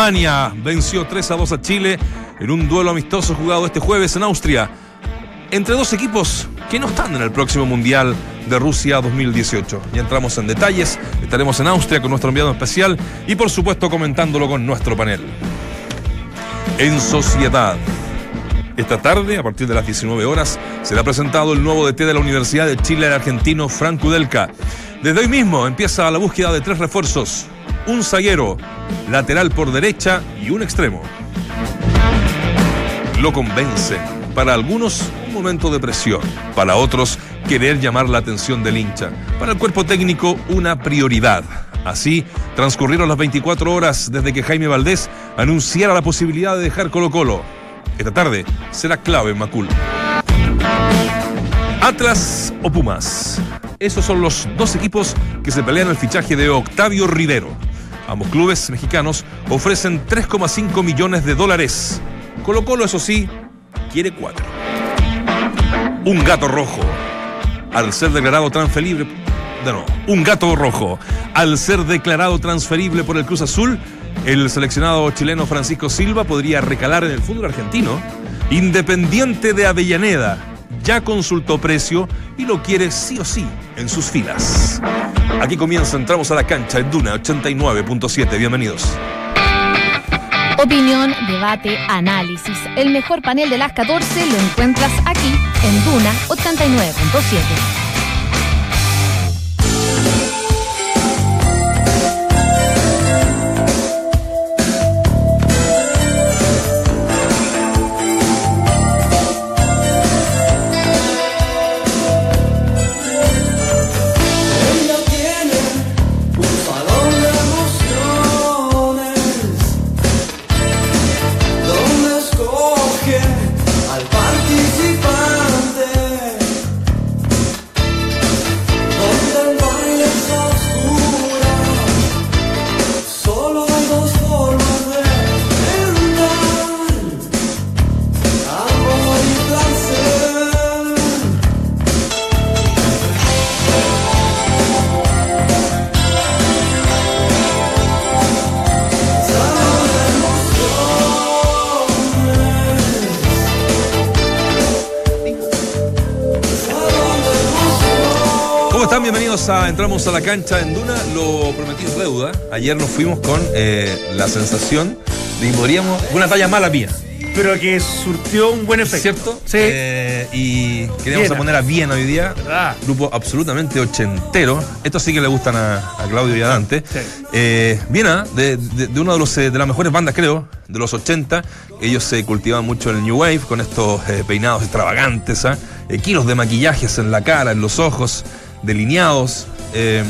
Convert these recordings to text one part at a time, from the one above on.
Rumania venció 3 a 2 a Chile en un duelo amistoso jugado este jueves en Austria entre dos equipos que no están en el próximo Mundial de Rusia 2018. Ya entramos en detalles, estaremos en Austria con nuestro enviado especial y por supuesto comentándolo con nuestro panel. En sociedad. Esta tarde, a partir de las 19 horas, será presentado el nuevo DT de la Universidad de Chile, el argentino Frank Kudelka. Desde hoy mismo empieza la búsqueda de tres refuerzos, un zaguero, lateral por derecha y un extremo. Lo convence. Para algunos, un momento de presión. Para otros, querer llamar la atención del hincha. Para el cuerpo técnico, una prioridad. Así transcurrieron las 24 horas desde que Jaime Valdés anunciara la posibilidad de dejar Colo Colo. Esta tarde será clave en Macul. Atlas o Pumas. Esos son los dos equipos que se pelean el fichaje de Octavio Rivero. Ambos clubes mexicanos ofrecen 3,5 millones de dólares. Colo Colo, eso sí, quiere cuatro. Un gato rojo. Al ser declarado transferible. Un gato rojo. Al ser declarado transferible por el Cruz Azul, el seleccionado chileno Francisco Silva podría recalar en el fútbol argentino. Independiente de Avellaneda ya consultó precio y lo quiere sí o sí en sus filas. Aquí comienza, entramos a la cancha en Duna 89.7. Bienvenidos. Opinión, debate, análisis. El mejor panel de las 14 lo encuentras aquí en Duna 89.7. entramos a la cancha en Duna, lo prometido deuda. Ayer nos fuimos con eh, la sensación de que podríamos. Una talla mala mía. Pero que surtió un buen efecto. ¿Cierto? Sí. Eh, y queríamos poner a bien hoy día. Grupo absolutamente ochentero. Esto sí que le gustan a, Claudio y a Dante. Sí. Eh, Viena, de, de, una de, los, de las mejores bandas, creo, de los 80. Ellos se cultivan mucho en el New Wave con estos peinados extravagantes, ¿ah? kilos de maquillajes en la cara, en los ojos delineados. Eh,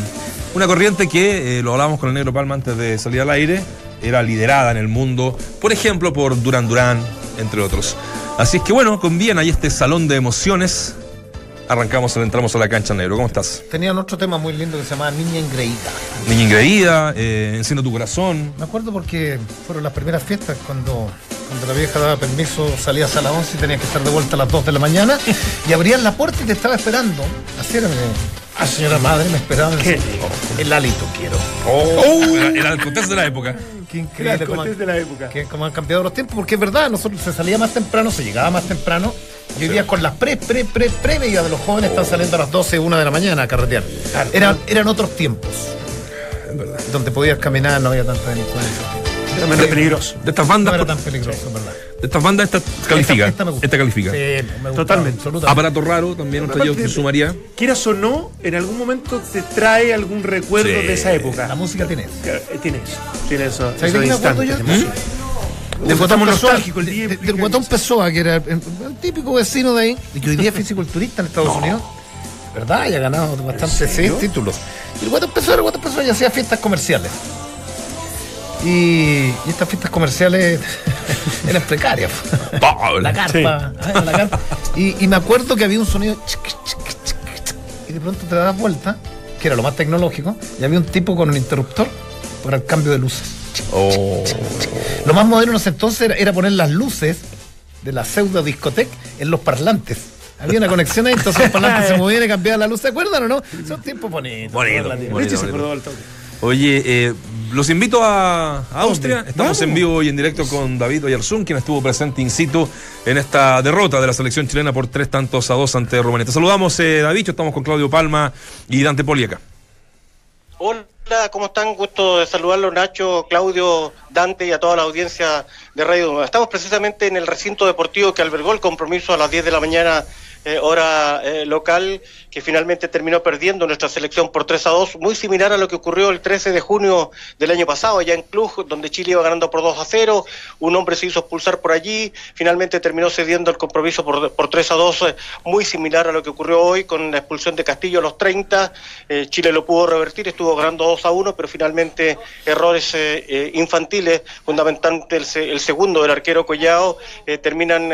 una corriente que, eh, lo hablábamos con el Negro Palma antes de salir al aire, era liderada en el mundo, por ejemplo, por Duran Duran, entre otros. Así es que bueno, con bien hay este salón de emociones. Arrancamos, entramos a la cancha negro. ¿Cómo estás? Tenían otro tema muy lindo que se llamaba Niña Ingreída. Niña Ingreída, eh, Enciendo tu corazón. Me acuerdo porque fueron las primeras fiestas cuando, cuando la vieja daba permiso, salías a las 11 y tenías que estar de vuelta a las 2 de la mañana y abrían la puerta y te estaba esperando. Así era Ah, señora madre, me esperaba el, el hálito quiero. Oh, el alcotés de la época. Qué increíble. cómo han, de la época. cómo han cambiado los tiempos, porque es verdad, nosotros se salía más temprano, se llegaba más temprano. Y hoy día con las pre, pre, pre, previas de los jóvenes están saliendo a las 12, 1 de la mañana a carretear. Eran, eran otros tiempos. Es verdad. Donde podías caminar, no había tanta delincuencia. Era menos peligroso. De estas bandas. No era tan peligroso, verdad. De estas bandas, esta califica. Esta, califica. Totalmente. Aparato raro también, otro yo que sumaría. Quieras o no, en algún momento te trae algún recuerdo de esa época. La música tiene eso. Eh, tiene eso. Tiene eso. ¿Sabes de qué me acuerdo yo? Del Guatón nostálgico. Del Guatón Pessoa, que era el, típico vecino de ahí, y que hoy día es fisiculturista en Estados Unidos. ¿Verdad? Y ha ganado bastantes títulos. Y el Guatón Pessoa, el Guatón Pessoa ya hacía fiestas comerciales. Y, estas fiestas comerciales eran precarias. la carpa. ¿eh? Y, me acuerdo que había un sonido. Y de pronto te das vuelta, que era lo más tecnológico, y había un tipo con un interruptor para el cambio de luces. Oh. Lo más moderno en ese entonces era, poner las luces de la pseudo discoteca en los parlantes. Había una conexión ahí, entonces los parlantes se movían y cambiaban la luz. ¿Se acuerdan o no? Son tiempos bonitos. Bonito, bonito, bonito. Oye, eh, los invito a, Austria. Estamos en vivo y en directo con David Oyarzún, quien estuvo presente in situ en esta derrota de la selección chilena por tres tantos a dos ante Rumanía. Te saludamos, eh, David. Estamos con Claudio Palma y Dante Poliaca. Hola, ¿cómo están? Gusto de saludarlo, Nacho, Claudio, Dante y a toda la audiencia de Radio. Estamos precisamente en el recinto deportivo que albergó el compromiso a las 10 de la mañana eh, hora eh, local, que finalmente terminó perdiendo nuestra selección por 3 a 2, muy similar a lo que ocurrió el 13 de junio del año pasado, allá en Cluj, donde Chile iba ganando por 2 a 0, un hombre se hizo expulsar por allí, finalmente terminó cediendo el compromiso por, por 3 a 2, eh, muy similar a lo que ocurrió hoy con la expulsión de Castillo a los 30, Chile lo pudo revertir, estuvo ganando 2 a 1, pero finalmente errores infantiles, fundamentalmente el, el, segundo del arquero Collao, terminan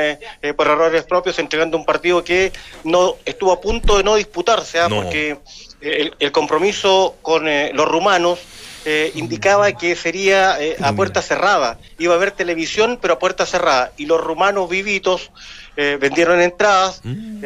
por errores propios entregando un partido que no estuvo a punto de no disputarse, ¿ah? porque el, compromiso con eh, los rumanos eh, indicaba que sería eh, a puerta cerrada. Iba a haber televisión, pero a puerta cerrada. Y los rumanos vivitos vendieron entradas, mm.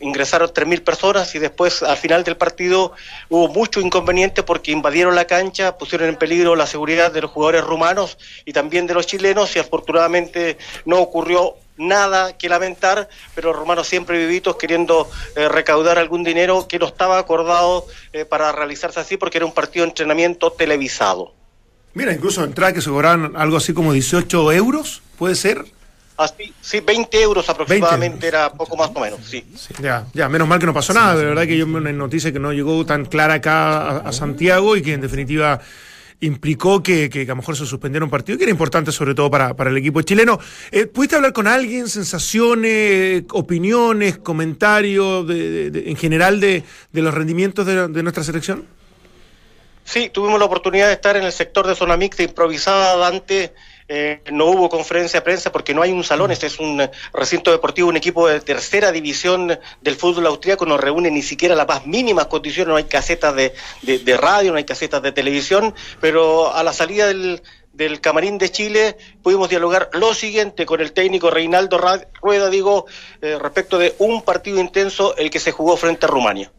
ingresaron 3.000 personas y después, al final del partido, hubo mucho inconveniente porque invadieron la cancha, pusieron en peligro la seguridad de los jugadores rumanos y también de los chilenos y afortunadamente no ocurrió nada que lamentar, pero romanos siempre vivitos queriendo eh, recaudar algún dinero que no estaba acordado eh, para realizarse así porque era un partido de entrenamiento televisado. Mira, incluso entrada que se cobraban algo así como 18 euros, ¿puede ser? Así, sí, 20 euros aproximadamente era poco más o menos, sí. Ya, ya, menos mal que no pasó nada, de verdad que yo una noticia que no llegó tan clara acá a Santiago y que en definitiva implicó que, que, a lo mejor se suspendiera un partido que era importante sobre todo para, para el equipo chileno. Eh, ¿Pudiste hablar con alguien, sensaciones, opiniones, comentarios en general de, de los rendimientos de, de nuestra selección? Sí, tuvimos la oportunidad de estar en el sector de zona mixta improvisada, Dante, eh, no hubo conferencia de prensa porque no hay un salón, este es un recinto deportivo, un equipo de tercera división del fútbol austríaco, no reúne ni siquiera las más mínimas condiciones, no hay casetas de, radio, no hay casetas de televisión, pero a la salida del, camarín de Chile pudimos dialogar lo siguiente con el técnico Reinaldo Rueda, digo, eh, respecto de un partido intenso el que se jugó frente a Rumania.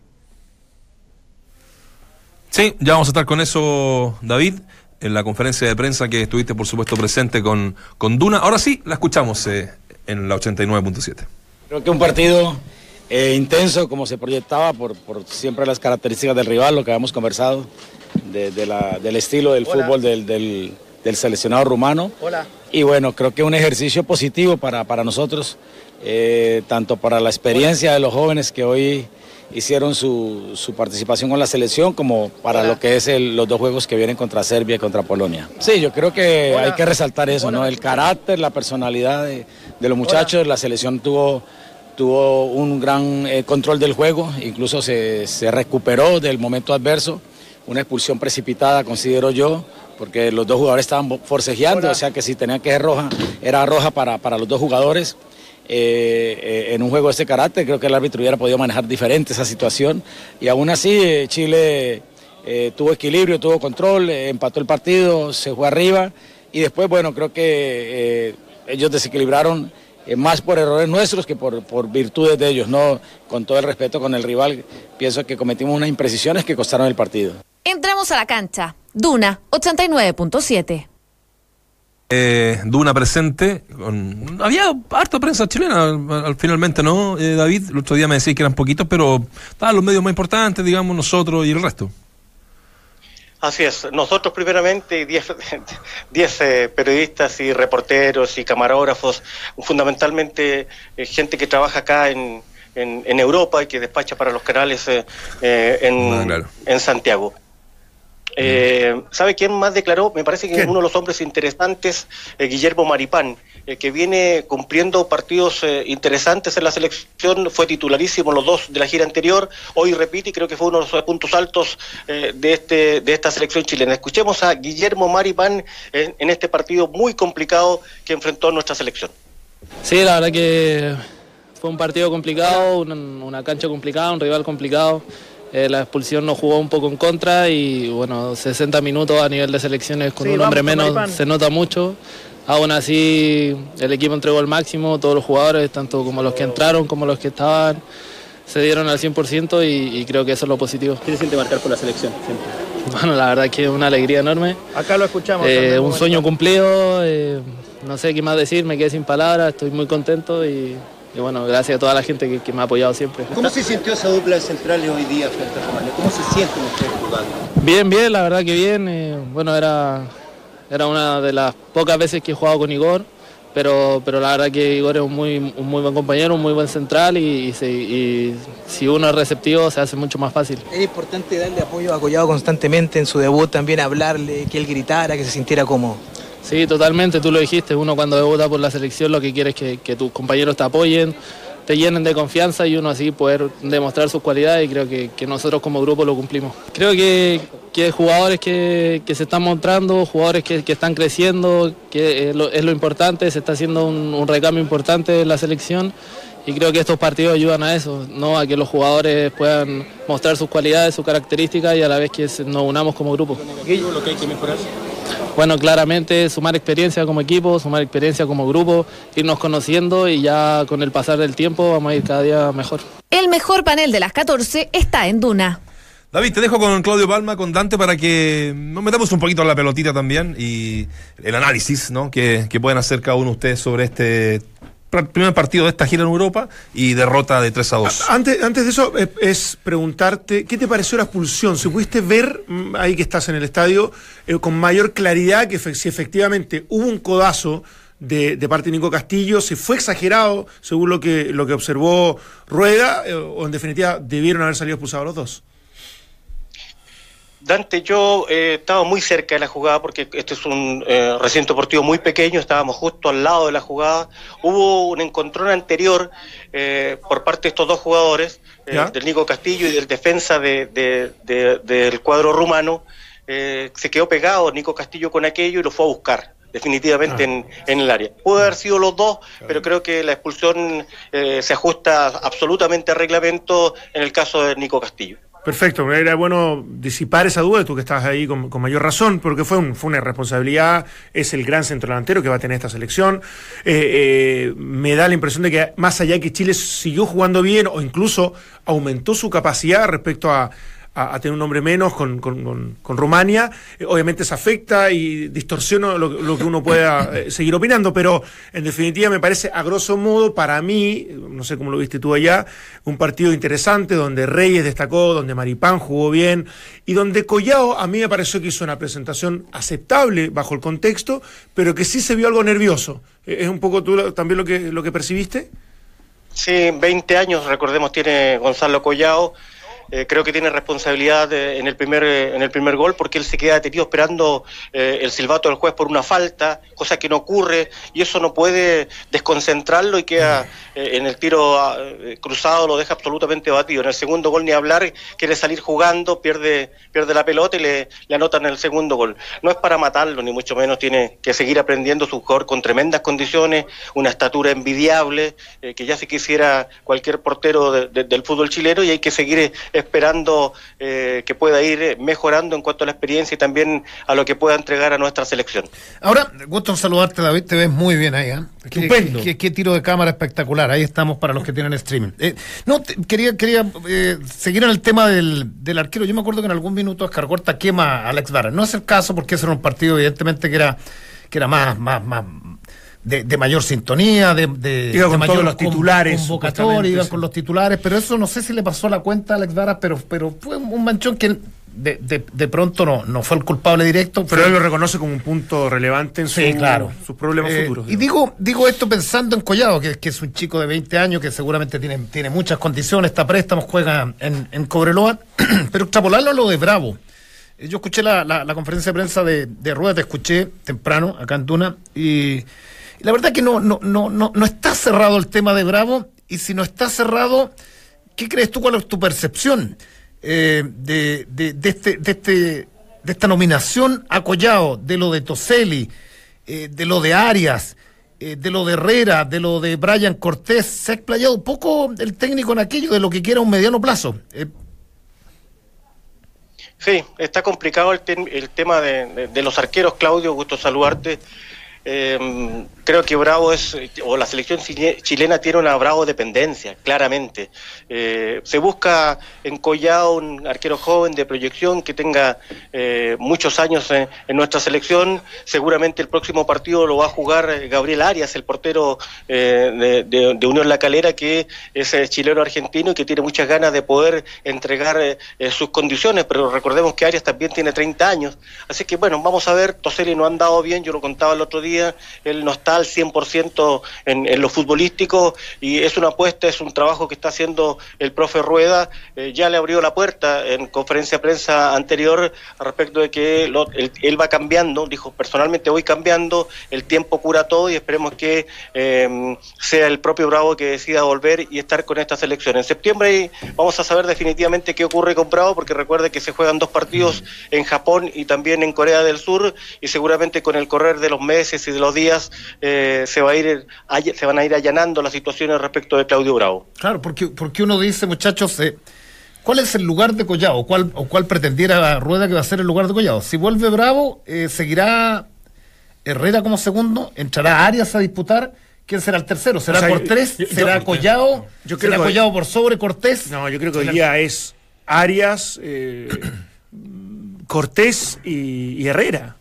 Sí, ya vamos a estar con eso, David en la conferencia de prensa que estuviste, por supuesto, presente con, con Duna. Ahora sí, la escuchamos eh, en la 89.7. Creo que un partido eh, intenso, como se proyectaba, por, por, siempre las características del rival, lo que habíamos conversado, de, la, del estilo del fútbol del, del, seleccionado rumano. Hola. Y bueno, creo que un ejercicio positivo para, para nosotros, eh, tanto para la experiencia de los jóvenes que hoy hicieron su, su, participación con la selección como para lo que es los dos juegos que vienen contra Serbia y contra Polonia. Sí, yo creo que hay que resaltar eso, ¿no? El carácter, la personalidad de, los muchachos, la selección tuvo tuvo un gran eh, control del juego, incluso se, se, recuperó del momento adverso, una expulsión precipitada considero yo, porque los dos jugadores estaban forcejeando, o sea que si tenía que ser roja, era roja para, para los dos jugadores. Eh, eh, en un juego de este carácter. Creo que el árbitro hubiera podido manejar diferente esa situación. Y aún así, eh, Chile tuvo equilibrio, tuvo control, empató el partido, se fue arriba. Y después, bueno, creo que ellos desequilibraron más por errores nuestros que por, por, virtudes de ellos. No, con todo el respeto con el rival, pienso que cometimos unas imprecisiones que costaron el partido. Entramos a la cancha. Duna 89.7 eh, Duna presente. Con, había harta prensa chilena, al, finalmente, ¿no, eh, David? El otro día me decís que eran poquitos, pero estaban los medios más importantes, digamos, nosotros y el resto. Así es. Nosotros primeramente, 10 eh, periodistas y reporteros y camarógrafos, fundamentalmente eh, gente que trabaja acá en, en, Europa y que despacha para los canales en, ah, en Santiago. Eh, ¿Sabe quién más declaró? Me parece que uno de los hombres interesantes, eh, Guillermo Maripán, eh, que viene cumpliendo partidos eh, interesantes en la selección, fue titularísimo los dos de la gira anterior, hoy repite y creo que fue uno de los puntos altos de, este, de esta selección chilena. Escuchemos a Guillermo Maripán en este partido muy complicado que enfrentó nuestra selección. Sí, la verdad que fue un partido complicado, una cancha complicada, un rival complicado. Eh, la expulsión nos jugó un poco en contra y bueno, 60 minutos a nivel de selecciones con un hombre menos se nota mucho. Aún así el equipo entregó el máximo, todos los jugadores, tanto como los que entraron como los que estaban, se dieron al 100% y, y creo que eso es lo positivo. ¿Qué se siente marcar por la selección Bueno, la verdad que es una alegría enorme. Acá lo escuchamos. Eh, un sueño cumplido, eh, no sé qué más decir, me quedé sin palabras, estoy muy contento y, bueno, gracias a toda la gente que, me ha apoyado siempre. ¿Cómo se sintió esa dupla de centrales hoy día frente a Romania? ¿Cómo se sienten ustedes jugando? Bien, bien, la verdad que bien. Eh, bueno, era, era una de las pocas veces que he jugado con Igor pero, pero la verdad que Igor es un muy, un muy buen compañero, un muy buen central y, si uno es receptivo se hace mucho más fácil. Es importante darle apoyo a Collado constantemente en su debut, también hablarle, que él gritara, que se sintiera cómodo. Sí, totalmente, tú lo dijiste, uno cuando debuta por la selección lo que quiere es que, tus compañeros te apoyen, te llenen de confianza y uno así poder demostrar sus cualidades y creo que, nosotros como grupo lo cumplimos. Creo que, que jugadores que, se están mostrando, jugadores que, están creciendo, que es lo, importante, se está haciendo un, recambio importante en la selección y creo que estos partidos ayudan a eso, ¿no? a que los jugadores puedan mostrar sus cualidades, sus características y a la vez que nos unamos como grupo. lo que hay que mejorar? Bueno, claramente sumar experiencia como equipo, sumar experiencia como grupo, irnos conociendo y ya con el pasar del tiempo vamos a ir cada día mejor. El mejor panel de las 14 está en Duna. David, te dejo con Claudio Palma, con Dante, para que nos metamos un poquito en la pelotita también y el análisis ¿no? que, que pueden hacer cada uno de ustedes sobre este primer partido de esta gira en Europa y derrota de 3 a 2. Antes, antes de eso, es, preguntarte, ¿qué te pareció la expulsión? ¿Se pudiste ver, mm, ahí que estás en el estadio, eh, con mayor claridad que si efectivamente hubo un codazo de, parte de Nico Castillo, se fue exagerado según lo que, lo que observó Rueda, eh, o en definitiva debieron haber salido expulsados los dos? Dante, yo eh, estaba muy cerca de la jugada porque este es un eh, recinto deportivo muy pequeño, estábamos justo al lado de la jugada. Hubo un encontrón anterior eh, por parte de estos dos jugadores, del Nico Castillo y del defensa del cuadro rumano. se quedó pegado Nico Castillo con aquello y lo fue a buscar definitivamente ah. en, el área. Puede haber sido los dos, pero creo que la expulsión se ajusta absolutamente al reglamento en el caso de Nico Castillo. Perfecto, era bueno disipar esa duda, tú que estás ahí con, mayor razón, porque fue, fue una responsabilidad, es el gran centro delantero que va a tener esta selección. Eh, eh, me da la impresión de que más allá de que Chile siguió jugando bien o incluso aumentó su capacidad respecto a, a, tener un hombre menos con, con, con, Rumania. Eh, obviamente se afecta y distorsiona lo, que uno pueda eh, seguir opinando, pero en definitiva me parece, a grosso modo, para mí, no sé cómo lo viste tú allá, un partido interesante donde Reyes destacó, donde Maripán jugó bien y donde Collao a mí me pareció que hizo una presentación aceptable bajo el contexto, pero que sí se vio algo nervioso. Eh, ¿Es un poco tú también lo que, lo que percibiste? Sí, 20 años, recordemos, tiene Gonzalo Collao eh, creo que tiene responsabilidad en, el primer, eh, en el primer gol porque él se queda detenido esperando eh, el silbato del juez por una falta, cosa que no ocurre, y eso no puede desconcentrarlo y queda en el tiro ah, cruzado, lo deja absolutamente batido. En el segundo gol ni hablar, quiere salir jugando, pierde, pierde la pelota y le, le anotan el segundo gol. No es para matarlo, ni mucho menos tiene que seguir aprendiendo su jugador con tremendas condiciones, una estatura envidiable, que ya se quisiera cualquier portero del fútbol chileno y hay que seguir esperando eh, que pueda ir mejorando en cuanto a la experiencia y también a lo que pueda entregar a nuestra selección. Ahora, gusto en saludarte, David, te ves muy bien ahí. ¿eh? Qué, qué, tiro de cámara espectacular, ahí estamos para los que tienen streaming. Eh, no, quería, quería eh, seguir en el tema del, del, arquero. Yo me acuerdo que en algún minuto Escargorta quema a Alex Barra. No es el caso porque ese era un partido evidentemente que era que era más, más, más, de, mayor sintonía, de, de, con mayor los titulares, convocatoria, con los titulares, pero eso no sé si le pasó a la cuenta a Alex Varas, pero, pero fue un manchón que de, de, pronto no, no fue el culpable directo. Pero él lo reconoce como un punto relevante en su, claro. sus problemas eh, futuros. Y digo, digo esto pensando en Collado, que, que, es un chico de 20 años que seguramente tiene, tiene muchas condiciones, está préstamo, juega en, en Cobreloa, pero extrapolarlo a lo de Bravo. Yo escuché la, la, conferencia de prensa de, de Rueda, te escuché temprano acá en Duna, y la verdad que no, no, no, no, no está cerrado el tema de Bravo, y si no está cerrado, ¿qué crees tú? ¿Cuál es tu percepción eh, de, de, de, este, de, este, de esta nominación a Collao, de lo de Toselli, eh, de lo de Arias? Eh, de lo de Herrera, de lo de Brian Cortés, se ha explayado un poco el técnico en aquello de lo que quiera un mediano plazo. Sí, está complicado el, el tema de, de, los arqueros, Claudio, gusto saludarte. Eh, creo que Bravo es, o la selección chilena tiene una Bravo dependencia, claramente. Eh, se busca en Collao un arquero joven de proyección que tenga eh, muchos años en, nuestra selección. Seguramente el próximo partido lo va a jugar Gabriel Arias, el portero de, de, Unión La Calera, que es chileno argentino y que tiene muchas ganas de poder entregar sus condiciones, pero recordemos que Arias también tiene 30 años. Así que bueno, vamos a ver, Toseli no ha andado bien, yo lo contaba el otro día, él no está al 100% en, en lo futbolístico y es una apuesta, es un trabajo que está haciendo el profe Rueda. Eh, ya le abrió la puerta en conferencia de prensa anterior respecto de que él, va cambiando, dijo personalmente voy cambiando, el tiempo cura todo y esperemos que em, sea el propio Bravo que decida volver y estar con esta selección. En septiembre vamos a saber definitivamente qué ocurre con Bravo porque recuerde que se juegan dos partidos en Japón y también en Corea del Sur y seguramente con el correr de los meses y de los días eh, se, va a ir, se van a ir allanando las situaciones respecto de Claudio Bravo. Claro, porque, porque uno dice, muchachos, eh, ¿cuál es el lugar de Collado? ¿Cuál, ¿O cuál pretendiera Rueda que va a ser el lugar de Collado? Si vuelve Bravo, eh, seguirá Herrera como segundo, entrará Arias a disputar. ¿Quién será el tercero? ¿Será Cortés? ¿Será Collado? Yo creo ¿Será Collado por sobre Cortés? No, yo creo que hoy día es Arias, Cortés y Herrera.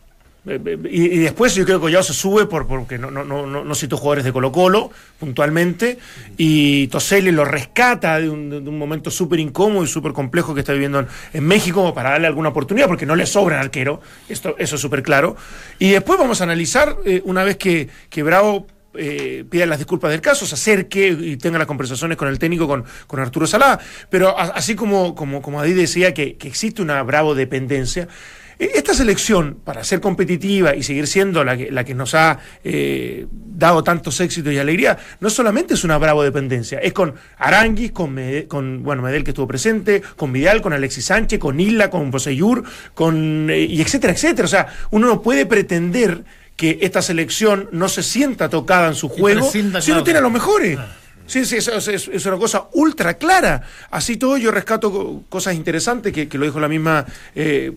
Eh, eh, y, después yo creo que Collado se sube por, porque no, no, no, no cito jugadores de Colo Colo puntualmente y Toselli lo rescata de un, momento súper incómodo y súper complejo que está viviendo en, México para darle alguna oportunidad porque no le sobra arquero, esto, eso es súper claro. Y después vamos a analizar eh, una vez que, que Bravo pida las disculpas del caso, se acerque y tenga las conversaciones con el técnico, con, con Arturo Salá. Pero así como, como, como Adi decía que, que, existe una bravo dependencia, esta selección, para ser competitiva y seguir siendo la que, la que nos ha eh, dado tantos éxitos y alegría, no solamente es una bravo dependencia, es con Aranguis, con, con bueno, Medel que estuvo presente, con Vidal, con Alexis Sánchez, con Isla, con Boseyur, con, eh, y etcétera, etcétera. O sea, uno no puede pretender que esta selección no se sienta tocada en su juego si no tiene a los mejores. Ah. Sí, sí, es, una cosa ultra clara. Así todo yo rescato cosas interesantes que, lo dijo la misma eh,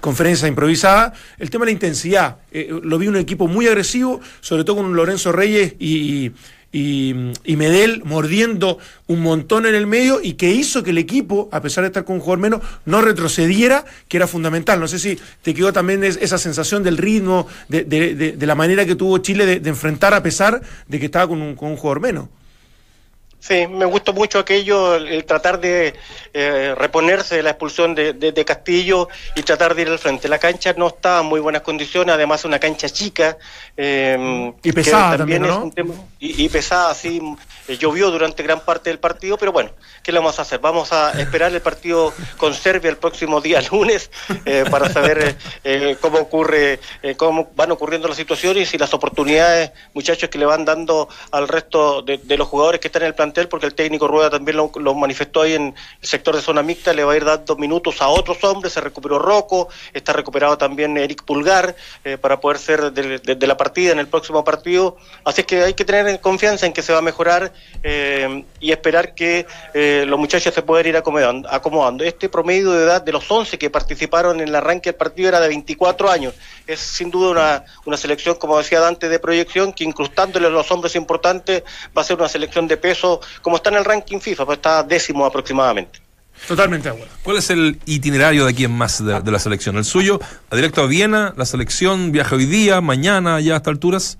conferencia improvisada. El tema de la intensidad. Eh, lo vi un equipo muy agresivo, sobre todo con Lorenzo Reyes y, y, Medel mordiendo un montón en el medio y que hizo que el equipo, a pesar de estar con un jugador menos, no retrocediera, que era fundamental. No sé si te quedó también esa sensación del ritmo, de, la manera que tuvo Chile de, enfrentar a pesar de que estaba con un, con un jugador menos. Sí, me gustó mucho aquello, el, tratar de eh, reponerse de la expulsión de, Castillo y tratar de ir al frente. La cancha no está en muy buenas condiciones, además es una cancha chica. Eh, y pesada también, ¿no? y, pesada, sí. Eh, llovió durante gran parte del partido, pero bueno, ¿qué le vamos a hacer? Vamos a esperar el partido con Serbia el próximo día lunes para saber cómo ocurre, cómo van ocurriendo las situaciones y las oportunidades, muchachos, que le van dando al resto de, de los jugadores que están en el plantel porque el técnico Rueda también lo, manifestó ahí en el sector de zona mixta, le va a ir dando minutos a otros hombres, se recuperó Rocco, está recuperado también Eric Pulgar eh, para poder ser de, la partida en el próximo partido, así que hay que tener confianza en que se va a mejorar eh, y esperar que eh, los muchachos se puedan ir acomodando. Este promedio de edad de los 11 que participaron en el arranque del partido era de 24 años, es sin duda una, una selección, como decía Dante, de proyección, que incrustándole a los hombres importantes va a ser una selección de peso como está en el ranking FIFA, pues está décimo aproximadamente. Totalmente de ¿Cuál es el itinerario de aquí en más de, la selección? ¿El suyo? ¿A directo a Viena? ¿La selección viaja hoy día, mañana, ya a estas alturas?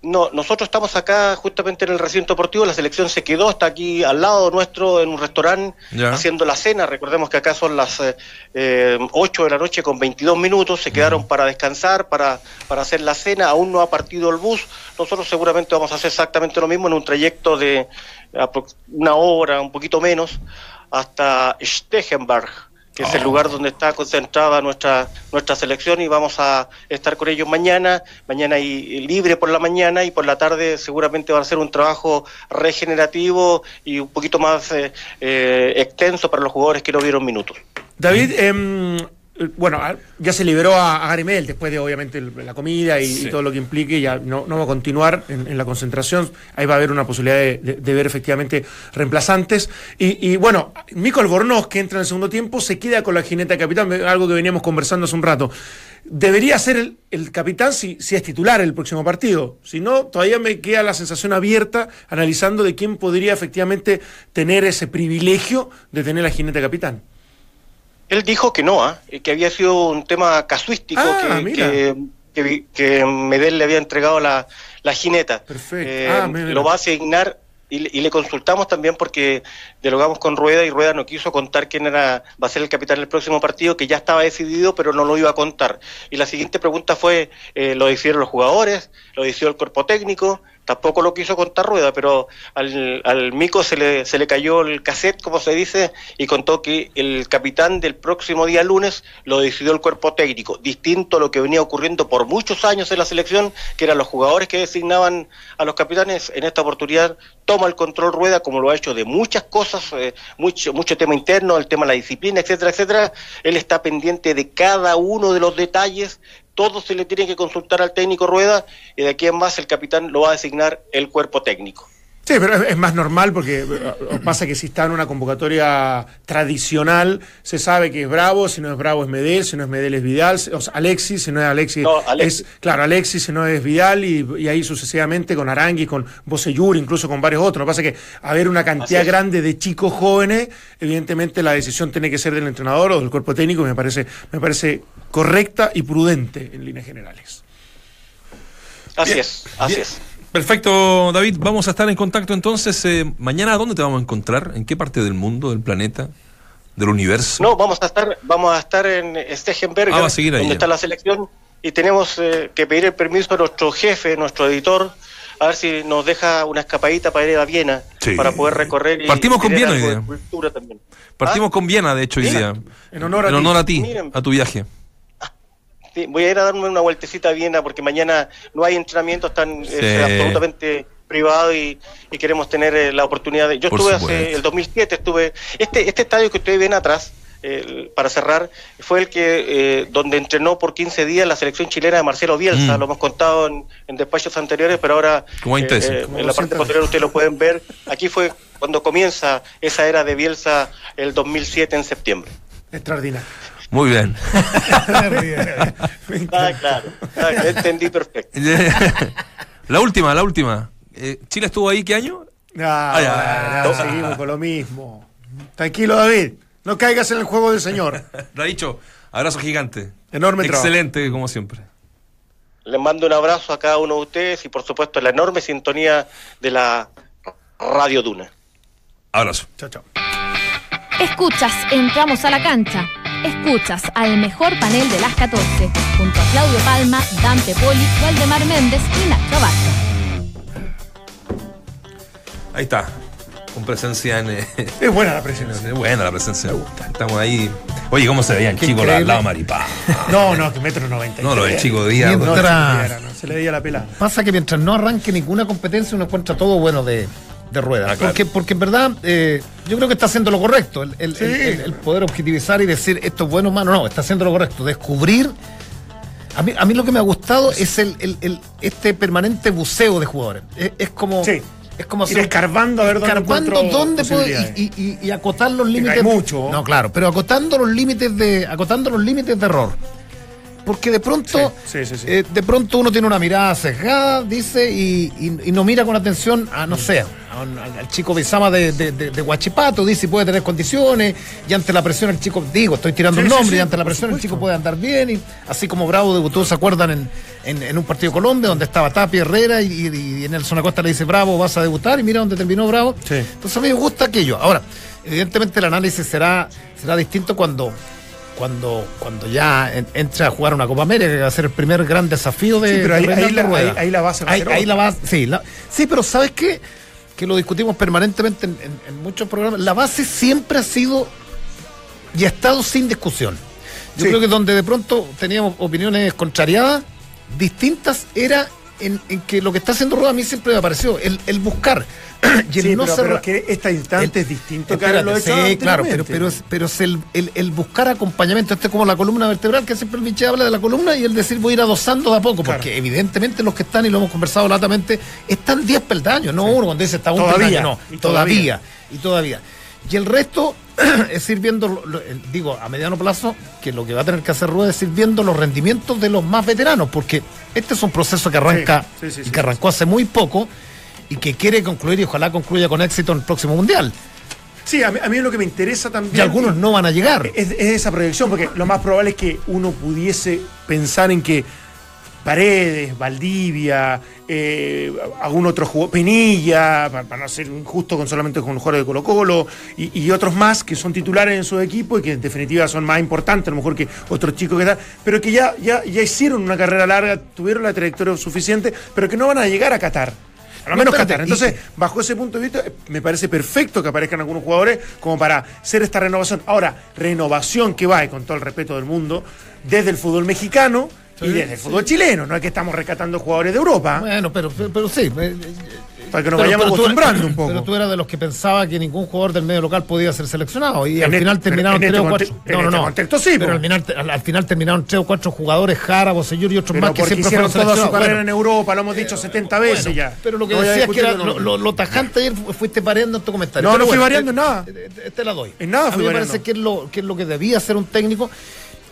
No, nosotros estamos acá justamente en el recinto deportivo, la selección se quedó, está aquí al lado nuestro en un restaurante haciendo la cena, recordemos que acá son las eh, eh, 8 de la noche con 22 minutos, se quedaron para descansar, para, para hacer la cena, aún no ha partido el bus, nosotros seguramente vamos a hacer exactamente lo mismo en un trayecto de una hora, un poquito menos, hasta Stechenberg que es el lugar donde está concentrada nuestra nuestra selección y vamos a estar con ellos mañana, mañana y, libre por la mañana y por la tarde seguramente va a ser un trabajo regenerativo y un poquito más eh, eh, extenso para los jugadores que no vieron minutos. David, eh, bueno, ya se liberó a, a Garimel después de obviamente la comida y, todo lo que implique, ya no, no va a continuar en, la concentración, ahí va a haber una posibilidad de, ver efectivamente reemplazantes. Y, bueno, Mico Albornoz, que entra en el segundo tiempo, se queda con la jineta de capitán, algo que veníamos conversando hace un rato. Debería ser el, capitán si, si, es titular el próximo partido. Si no, todavía me queda la sensación abierta analizando de quién podría efectivamente tener ese privilegio de tener la jineta de capitán. Él dijo que no, ¿ah? que había sido un tema casuístico, ah, que, que, Medel le había entregado la, la jineta. Perfecto. Eh, ah, lo va a asignar y, le consultamos también porque dialogamos con Rueda y Rueda no quiso contar quién era va a ser el capitán del próximo partido, que ya estaba decidido, pero no lo iba a contar. Y la siguiente pregunta fue, eh, ¿lo hicieron los jugadores? ¿Lo decidió el cuerpo técnico? Tampoco lo quiso contar Rueda, pero al, al Mico se le, se le cayó el cassette, como se dice, y contó que el capitán del próximo día lunes lo decidió el cuerpo técnico, distinto a lo que venía ocurriendo por muchos años en la selección, que eran los jugadores que designaban a los capitanes. En esta oportunidad toma el control Rueda, como lo ha hecho de muchas cosas, eh, mucho, mucho tema interno, el tema de la disciplina, etcétera, etcétera. Él está pendiente de cada uno de los detalles todo se le tiene que consultar al técnico Rueda y de aquí en más el capitán lo va a designar el cuerpo técnico. Sí, pero es más normal porque eh, pasa que si está en una convocatoria tradicional, se sabe que es Bravo, si no es Bravo es Medel, si no es Medel es Vidal, o sea, Alexis, si no es Alexis, es, claro, Alexis, si no es Vidal, y, ahí sucesivamente con Arangui, con Boseyur, incluso con varios otros. Lo que pasa es que haber una cantidad grande de chicos jóvenes, evidentemente la decisión tiene que ser del entrenador o del cuerpo técnico, me parece, me parece correcta y prudente en líneas generales. Así es, así es. Perfecto, David. Vamos a estar en contacto entonces. Eh, mañana, ¿dónde te vamos a encontrar? ¿En qué parte del mundo, del planeta, del universo? No, vamos a estar, vamos a estar en Stegenberg, ah, donde está la selección, y tenemos eh, que pedir el permiso a nuestro jefe, nuestro editor, a ver si nos deja una escapadita para ir a Viena, para poder recorrer. Partimos con Viena hoy día. Partimos ¿Ah? con Viena, de hecho, hoy día. En honor a ti, a tu viaje voy a ir a darme una vueltecita a Viena porque mañana no hay entrenamiento, están absolutamente privados y, queremos tener eh, la oportunidad de... Yo estuve hace el 2007, estuve... Este, este estadio que ustedes ven atrás, para cerrar, fue el que eh, donde entrenó por 15 días la selección chilena de Marcelo Bielsa, mm. lo hemos contado en, despachos anteriores, pero ahora eh, en la parte posterior ustedes lo pueden ver. Aquí fue cuando comienza esa era de Bielsa el 2007 en septiembre. Extraordinario. Muy bien. ah, claro, entendí perfecto. la última, la última. Eh, ¿Chile estuvo ahí qué año? Ah, no, seguimos con lo mismo. Tranquilo, David. No caigas en el juego del señor. Lo ha dicho. Abrazo gigante. Enorme Excelente, como siempre. Les mando un abrazo a cada uno de ustedes y, por supuesto, la enorme sintonía de la Radio Duna. Abrazo. Chao, chao. Escuchas, entramos a la cancha Escuchas al mejor panel de las 14, junto a Claudio Palma, Dante Poli, Waldemar Méndez y Nacho Vázquez. Ahí está, con presencia en. Eh, es buena la presencia. Es buena la presencia. Me gusta. Estamos ahí. Oye, ¿cómo se veían chicos al lado maripá? No, no, que metro noventa. No, lo del chico de día. se le veía la pela. Pasa que mientras no arranque ninguna competencia, uno encuentra todo bueno de, de ruedas. Ah, porque, porque en verdad eh, yo creo que está haciendo lo correcto. El, poder objetivizar y decir esto es bueno o malo. No, está haciendo lo correcto. Descubrir. A mí, a mí lo que me ha gustado es el, este permanente buceo de jugadores. Es, como. Es como ir escarbando a ver dónde, dónde puede, y, y, acotar los límites. mucho. No, claro, pero acotando los límites de acotando los límites de error porque de pronto eh, de pronto uno tiene una mirada sesgada, dice, y, no mira con atención a, no sé, al, chico Bizama de, de, de, Huachipato, dice, si puede tener condiciones, y ante la presión el chico, digo, estoy tirando un nombre, y ante la presión el chico puede andar bien, y así como Bravo debutó, ¿se acuerdan? En, un partido de Colombia, donde estaba Tapia Herrera, y, en el Zona Costa le dice, Bravo, vas a debutar, y mira dónde terminó Bravo. Entonces a mí me gusta aquello. Ahora, evidentemente el análisis será, será distinto cuando cuando, cuando ya entre a jugar una Copa América, que va a ser el primer gran desafío de. Sí, pero ahí, la, base ahí, ahí la base, sí, sí, pero ¿sabes qué? Que lo discutimos permanentemente en, muchos programas. La base siempre ha sido y ha estado sin discusión. Yo creo que donde de pronto teníamos opiniones contrariadas, distintas, era en, que lo que está haciendo Rueda a mí siempre me pareció el, el buscar. y el no pero, que esta instante es distinto Sí, claro, pero, pero, pero es el, el, buscar acompañamiento. Este es como la columna vertebral, que siempre el Miche habla de la columna y el decir voy a ir adosando de a poco, porque evidentemente los que están, y lo hemos conversado latamente, están 10 peldaños, no uno cuando dice está un todavía, no, todavía, y todavía. Y el resto es ir viendo, digo, a mediano plazo, que lo que va a tener que hacer Rueda es ir viendo los rendimientos de los más veteranos, porque este es un proceso que arranca y que arrancó hace muy poco y que quiere concluir y ojalá concluya con éxito en el próximo Mundial. Sí, a mí, a mí lo que me interesa también. Y algunos no van a llegar. Es, es, esa proyección, porque lo más probable es que uno pudiese pensar en que Paredes, Valdivia, eh, algún otro jugador, Penilla, para, no ser injusto con solamente con jugadores de Colo Colo, y, otros más que son titulares en su equipo y que en definitiva son más importantes a lo mejor que otros chicos que están, pero que ya, ya, ya hicieron una carrera larga, tuvieron la trayectoria suficiente, pero que no van a llegar a Qatar. A lo menos Qatar. Entonces, bajo ese punto de vista, me parece perfecto que aparezcan algunos jugadores como para hacer esta renovación. Ahora, renovación que va, y con todo el respeto del mundo, desde el fútbol mexicano y desde el fútbol chileno, no es que estamos rescatando jugadores de Europa. Bueno, pero, pero, sí. Eh, Para que nos vayamos acostumbrando un poco. Pero tú eras de los que pensaba que ningún jugador del medio local podía ser seleccionado. Y al final terminaron tres o cuatro. No, no, no. Contexto, sí, pero al final, al, final terminaron tres o cuatro jugadores, Jara, Bosellur y otros más que siempre fueron toda su carrera en Europa, lo hemos dicho 70 veces ya. Pero lo que decía es que era, lo, tajante ayer fuiste variando en tu comentario. No, no fui variando en nada. Te, la doy. En nada A mí me parece que es lo que es lo que debía hacer un técnico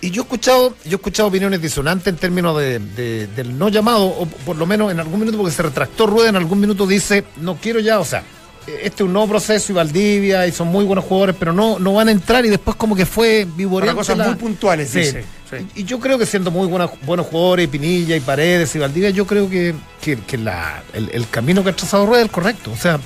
y yo he escuchado, yo he escuchado opiniones disonantes en términos de, del no llamado, o por lo menos en algún minuto, porque se retractó Rueda, en algún minuto dice, no quiero ya, o sea, este es un nuevo proceso y Valdivia y son muy buenos jugadores, pero no, no van a entrar y después como que fue vivoreando. cosas muy puntuales, dice. Y, yo creo que siendo muy buenos, buenos jugadores, y Pinilla y Paredes y Valdivia, yo creo que, la, el, camino que ha trazado Rueda es el correcto. O sea,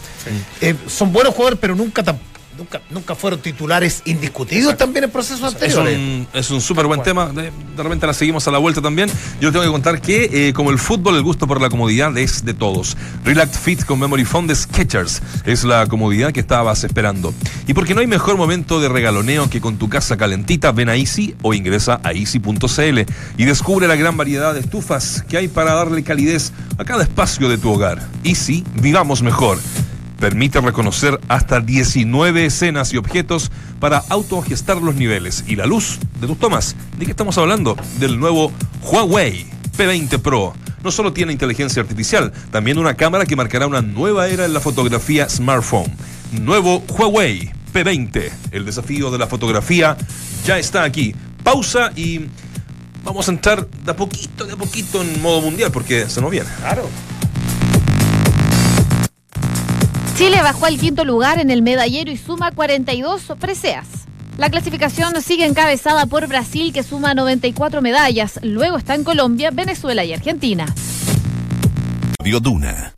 eh, son buenos jugadores, pero nunca tampoco nunca, nunca fueron titulares indiscutidos también en procesos anteriores. Es un súper buen tema. De, repente la seguimos a la vuelta también. Yo tengo que contar que, eh, como el fútbol, el gusto por la comodidad es de todos. Relax Fit con Memory Foam de Sketchers es la comodidad que estabas esperando. Y porque no hay mejor momento de regaloneo que con tu casa calentita, ven a Easy o ingresa a easy.cl y descubre la gran variedad de estufas que hay para darle calidez a cada espacio de tu hogar. Easy, vivamos mejor permite reconocer hasta 19 escenas y objetos para autogestar los niveles y la luz de tus tomas. ¿De qué estamos hablando? Del nuevo Huawei P20 Pro. No solo tiene inteligencia artificial, también una cámara que marcará una nueva era en la fotografía smartphone. Nuevo Huawei P20. El desafío de la fotografía ya está aquí. Pausa y vamos a entrar de a poquito, de poquito en modo mundial porque se nos viene. Claro. Chile bajó al quinto lugar en el medallero y suma 42 preseas. La clasificación sigue encabezada por Brasil que suma 94 medallas. Luego están Colombia, Venezuela y Argentina. Bioduna.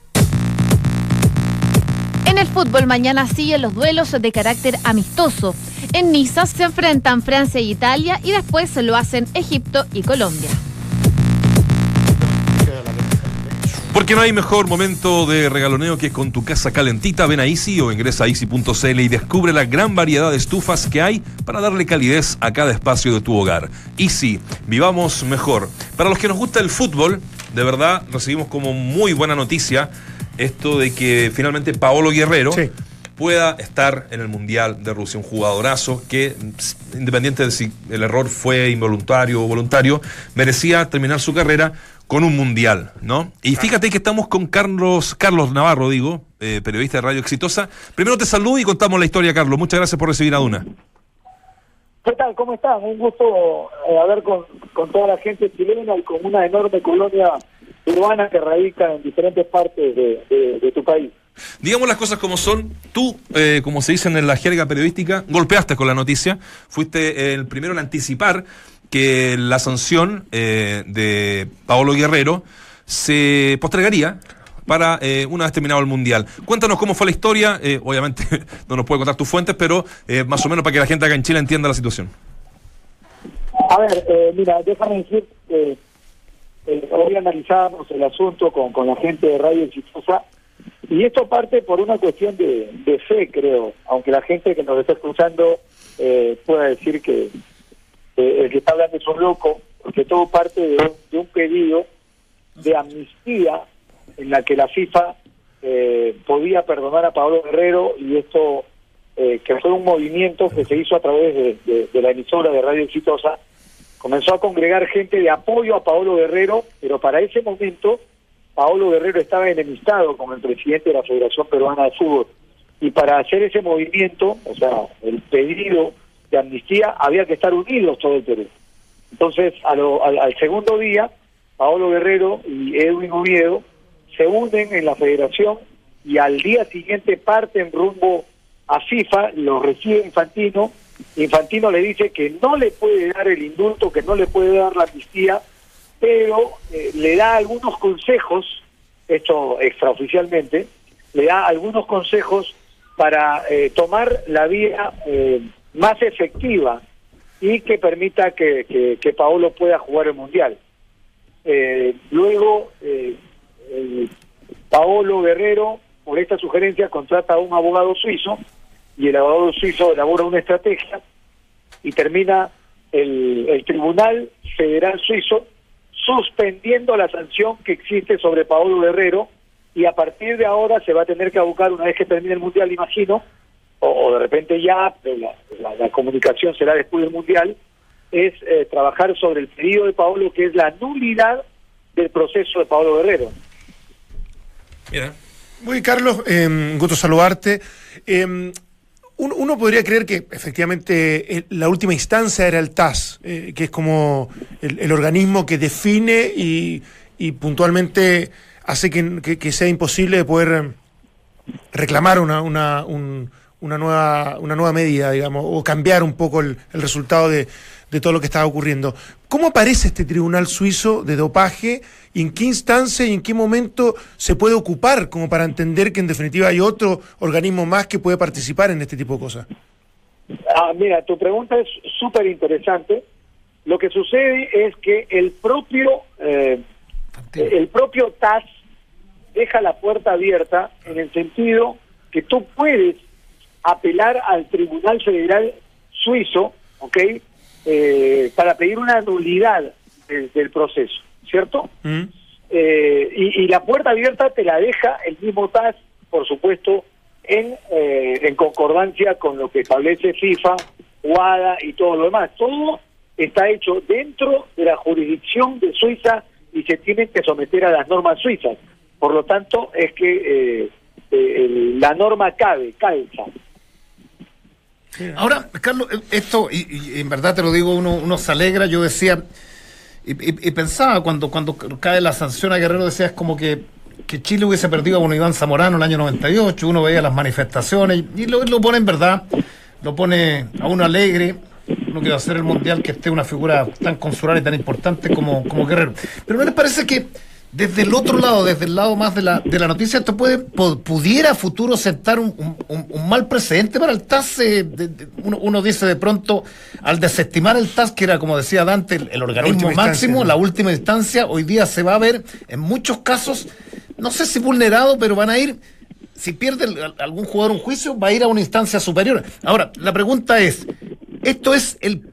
En el fútbol mañana siguen los duelos de carácter amistoso. En Niza se enfrentan Francia e Italia y después lo hacen Egipto y Colombia. Porque no hay mejor momento de regaloneo que con tu casa calentita. Ven a Easy o ingresa a easy.cl y descubre la gran variedad de estufas que hay para darle calidez a cada espacio de tu hogar. Easy, vivamos mejor. Para los que nos gusta el fútbol, de verdad recibimos como muy buena noticia esto de que finalmente Paolo Guerrero pueda estar en el Mundial de Rusia. Un jugadorazo que, independiente de si el error fue involuntario o voluntario, merecía terminar su carrera con un mundial, ¿no? Y fíjate que estamos con Carlos, Carlos Navarro, digo, eh, periodista de Radio Exitosa. Primero te saludo y contamos la historia, Carlos. Muchas gracias por recibir a Duna. ¿Qué tal? ¿Cómo estás? Un gusto eh, hablar con, toda la gente chilena y con una enorme colonia urbana que radica en diferentes partes de, tu país. Digamos las cosas como son. Tú, eh, como se dice en la jerga periodística, golpeaste con la noticia. Fuiste el primero en anticipar que la sanción eh, de Paolo Guerrero se postergaría para eh, una vez terminado el Mundial. Cuéntanos cómo fue la historia, eh, obviamente no nos puede contar tus fuentes, pero más o menos para que la gente acá en Chile entienda la situación. A ver, mira, déjame decir que hoy analizamos el asunto con, con la gente de Radio Exitosa y esto parte por una cuestión de, de fe, creo, aunque la gente que nos está escuchando pueda decir que el que está hablando es un loco, porque todo parte de un, pedido de amnistía en la que la FIFA eh, podía perdonar a Pablo Guerrero y esto eh, que fue un movimiento que se hizo a través de, de la emisora de Radio Exitosa, comenzó a congregar gente de apoyo a Paolo Guerrero, pero para ese momento Paolo Guerrero estaba enemistado con el presidente de la Federación Peruana de Fútbol. Y para hacer ese movimiento, o sea, el pedido de amnistía, había que estar unidos todo el Perú. Entonces, al, segundo día, Paolo Guerrero y Edwin Oviedo se unen en la federación y al día siguiente parten rumbo a FIFA, lo recibe Infantino Infantino le dice que no le puede dar el indulto, que no le puede dar la amnistía, pero eh, le da algunos consejos, esto extraoficialmente, le da algunos consejos para eh, tomar la vía eh, más efectiva y que permita que, que, Paolo pueda jugar el Mundial. luego, Paolo Guerrero, por esta sugerencia, contrata a un abogado suizo y el abogado suizo elabora una estrategia y termina el, el Tribunal Federal Suizo suspendiendo la sanción que existe sobre Paolo Guerrero y a partir de ahora se va a tener que abocar una vez que termine el Mundial, imagino, o, de repente ya la, la, comunicación será después del Mundial, es eh, trabajar sobre el pedido de Paolo que es la nulidad del proceso de Paolo Guerrero. Mira. Muy Carlos, eh, gusto saludarte. Eh, uno, podría creer que efectivamente eh, la última instancia era el TAS, eh, que es como el, organismo que define y, puntualmente hace que, sea imposible de poder eh, reclamar una, una, una, nueva, una nueva medida, digamos, o cambiar un poco el resultado de, de todo lo que estaba ocurriendo. ¿Cómo aparece este tribunal suizo de dopaje y en qué instancia y en qué momento se puede ocupar como para entender que en definitiva hay otro organismo más que puede participar en este tipo de cosas? Ah, mira, tu pregunta es súper interesante. Lo que sucede es que el propio eh, el propio TAS deja la puerta abierta en el sentido que tú puedes apelar al Tribunal Federal Suizo, ¿ok? eh, para pedir una nulidad del proceso, ¿cierto? Mm. Eh, y, la puerta abierta te la deja el mismo TAS, por supuesto, en, eh, en concordancia con lo que establece FIFA, UADA y todo lo demás. Todo está hecho dentro de la jurisdicción de Suiza y se tienen que someter a las normas suizas. Por lo tanto, es que eh, la norma cabe, calza. Ahora, Carlos, esto, y, en verdad te lo digo, uno, uno se alegra, yo decía, y, pensaba cuando, cuando cae la sanción a Guerrero, decía, es como que, que Chile hubiese perdido a un Iván Zamorano en el año 98, uno veía las manifestaciones, y, lo, lo pone en verdad, lo pone a uno alegre, uno que va a ser el mundial que esté una figura tan consular y tan importante como, como Guerrero. Pero ¿no les parece que desde el otro lado, desde el lado más de la, de la noticia, esto puede, pudiera a futuro sentar un, un, mal precedente para el TAS. Eh, uno, dice de pronto, al desestimar el TAS, que era, como decía Dante, el, organismo máximo, la última instancia, hoy día se va a ver en muchos casos, no sé si vulnerado, pero van a ir, si pierde algún jugador un juicio, va a ir a una instancia superior. Ahora, la pregunta es, ¿esto es el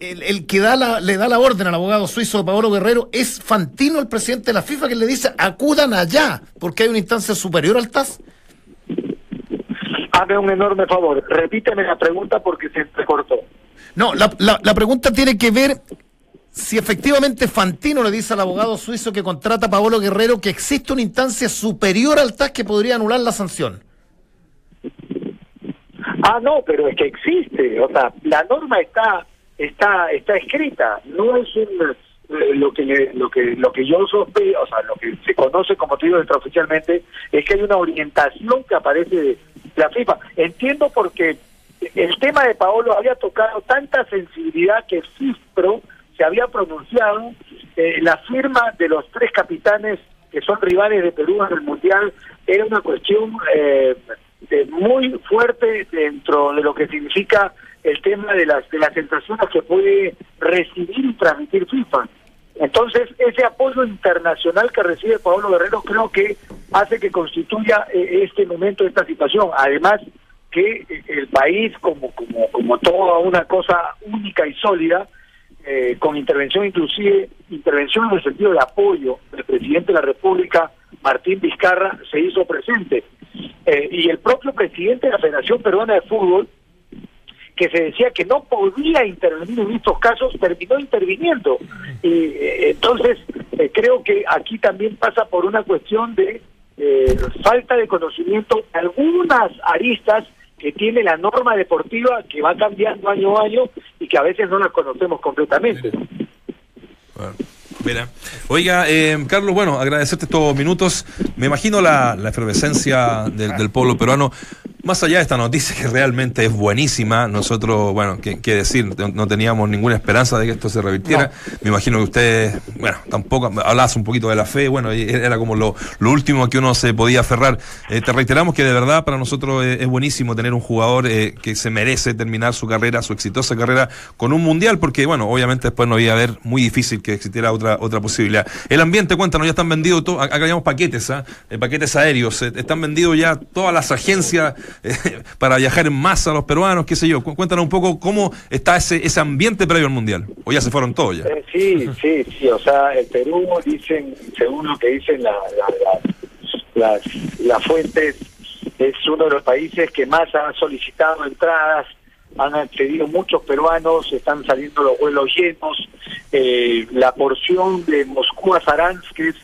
el, que da la, le da la orden al abogado suizo Paolo Guerrero es Fantino, el presidente de la FIFA, que le dice acudan allá, porque hay una instancia superior al TAS. Hazme un enorme favor, repíteme la pregunta porque se cortó. No, la, la, pregunta tiene que ver si efectivamente Fantino le dice al abogado suizo que contrata a Paolo Guerrero que existe una instancia superior al TAS que podría anular la sanción. Ah, no, pero es que existe. O sea, la norma está está está escrita, no es un eh, lo que lo que lo que yo sospecho, o sea, lo que se conoce como te digo extraoficialmente es que hay una orientación que aparece de, la FIFA. Entiendo porque el tema de Paolo había tocado tanta sensibilidad que FIFPRO se había pronunciado eh, la firma de los tres capitanes que son rivales de Perú en el mundial era una cuestión eh, muy fuerte dentro de lo que significa el tema de las de las sensaciones que puede recibir y transmitir FIFA. Entonces, ese apoyo internacional que recibe Pablo Guerrero creo que hace que constituya eh, este momento, esta situación. Además, que eh, el país, como, como, como toda una cosa única y sólida, eh, con intervención inclusive, intervención en el sentido de apoyo del presidente de la República Martín Vizcarra se hizo presente. Eh, y el propio presidente de la Federación Peruana de Fútbol, que se decía que no podía intervenir en estos casos, terminó interviniendo. Y eh, entonces eh, creo que aquí también pasa por una cuestión de eh, falta de conocimiento de algunas aristas que tiene la norma deportiva que va cambiando año a año y que a veces no la conocemos completamente. Mira. Oiga, eh, Carlos, bueno, agradecerte estos minutos. Me imagino la, la efervescencia del, del pueblo peruano. Más allá de esta noticia que realmente es buenísima, nosotros, bueno, qué, qué decir, no, no teníamos ninguna esperanza de que esto se revirtiera. Me imagino que ustedes, bueno, tampoco hablabas un poquito de la fe, bueno, era como lo, lo último que uno se podía aferrar. Eh, te reiteramos que de verdad para nosotros es, es buenísimo tener un jugador eh, que se merece terminar su carrera, su exitosa carrera con un mundial, porque bueno, obviamente después no iba a haber muy difícil que existiera otra otra posibilidad. El ambiente, cuéntanos, ya están vendidos, acá llamamos paquetes, ¿ah? Eh, paquetes aéreos, eh, están vendidos ya todas las agencias para viajar en masa a los peruanos, qué sé yo. Cu- Cuéntanos un poco cómo está ese, ese ambiente previo al mundial. O ya se fueron todos ya. Eh, sí, sí, sí, o sea, el Perú, dicen, según lo que dicen la, la- la- las, las fuentes, es uno de los países que más han solicitado entradas, han accedido muchos peruanos, están saliendo los vuelos llenos, eh, la porción de Moscú a Saransk, que es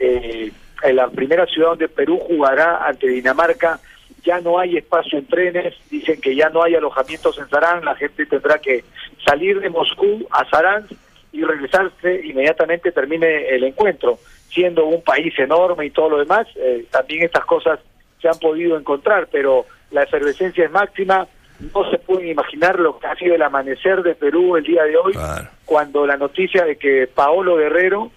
eh, la primera ciudad donde Perú jugará ante Dinamarca, ya no hay espacio en trenes, dicen que ya no hay alojamientos en Saransk, la gente tendrá que salir de Moscú a Saransk y regresarse inmediatamente termine el encuentro. Siendo un país enorme y todo lo demás, eh, también estas cosas se han podido encontrar, pero la efervescencia es máxima. No se pueden imaginar lo que ha sido el amanecer de Perú el día de hoy, Claro. cuando la noticia de que Paolo Guerrero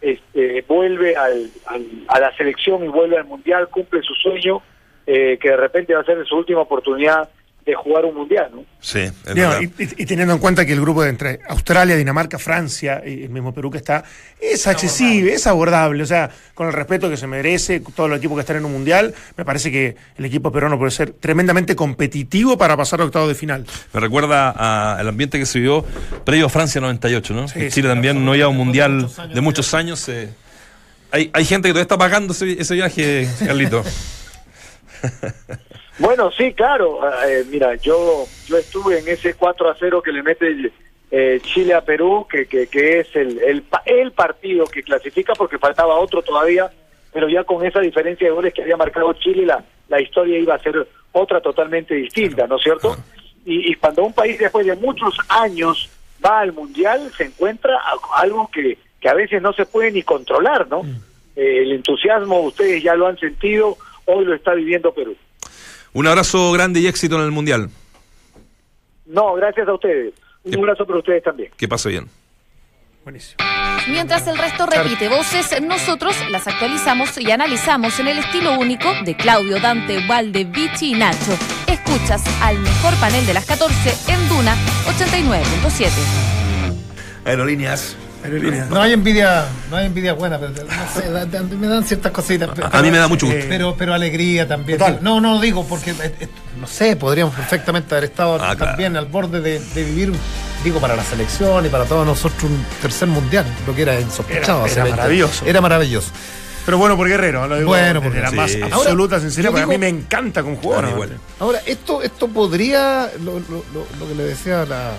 este, vuelve al, al- a la selección y vuelve al Mundial, cumple su sueño, eh, que de repente va a ser su última oportunidad de jugar un Mundial, ¿no? Sí, es Digo, verdad. y, teniendo en cuenta que el grupo de entre Australia, Dinamarca, Francia y el mismo Perú que está, es accesible, es abordable. O sea, con el respeto que se merece todos los equipos que están en un mundial, me parece que el equipo peruano puede ser tremendamente competitivo para pasar a octavos de final. Me recuerda a- al ambiente que se vio previo a Francia 98, ¿no? Sí, En sí, Chile también no iba a un mundial de muchos años. eh. hay, hay gente que todavía está pagando ese, ese viaje, Carlito. Bueno, sí, claro. Eh, mira, yo yo estuve en ese 4 a 0 que le mete eh, Chile a Perú, que, que, que es el, el, el partido que clasifica porque faltaba otro todavía, pero ya con esa diferencia de goles que había marcado Chile, la, la historia iba a ser otra totalmente distinta, ¿no es cierto? Y, y cuando un país después de muchos años va al Mundial, se encuentra algo que, que a veces no se puede ni controlar, ¿no? Eh, el entusiasmo, ustedes ya lo han sentido, hoy lo está viviendo Perú. Un abrazo grande y éxito en el mundial. No, gracias a ustedes. Un abrazo para ustedes también. Que pase bien. Buenísimo. Mientras el resto repite voces, nosotros las actualizamos y analizamos en el estilo único de Claudio, Dante, Valde, Vichy y Nacho. Escuchas al mejor panel de las 14 en Duna 89.7. Aerolíneas. Aerolíneas. No hay envidia, no hay envidia buena, pero no sé, da- da- me dan ciertas cositas. pero- A mí me da mucho gusto. Pero, pero alegría también. Total. No, no digo porque, eh, eh, no sé, podríamos perfectamente haber estado Ah, claro. también al borde de, de vivir, digo, para la selección y para todos nosotros un tercer mundial, lo que era insospechado. Era- era 20. maravilloso. Era maravilloso. Pero bueno por Guerrero, lo digo Bueno, porque la sí. más Ahora, absoluta sinceridad, porque a mí me encanta con jugador. Ahora, esto, esto podría, lo, lo- lo- lo que le decía la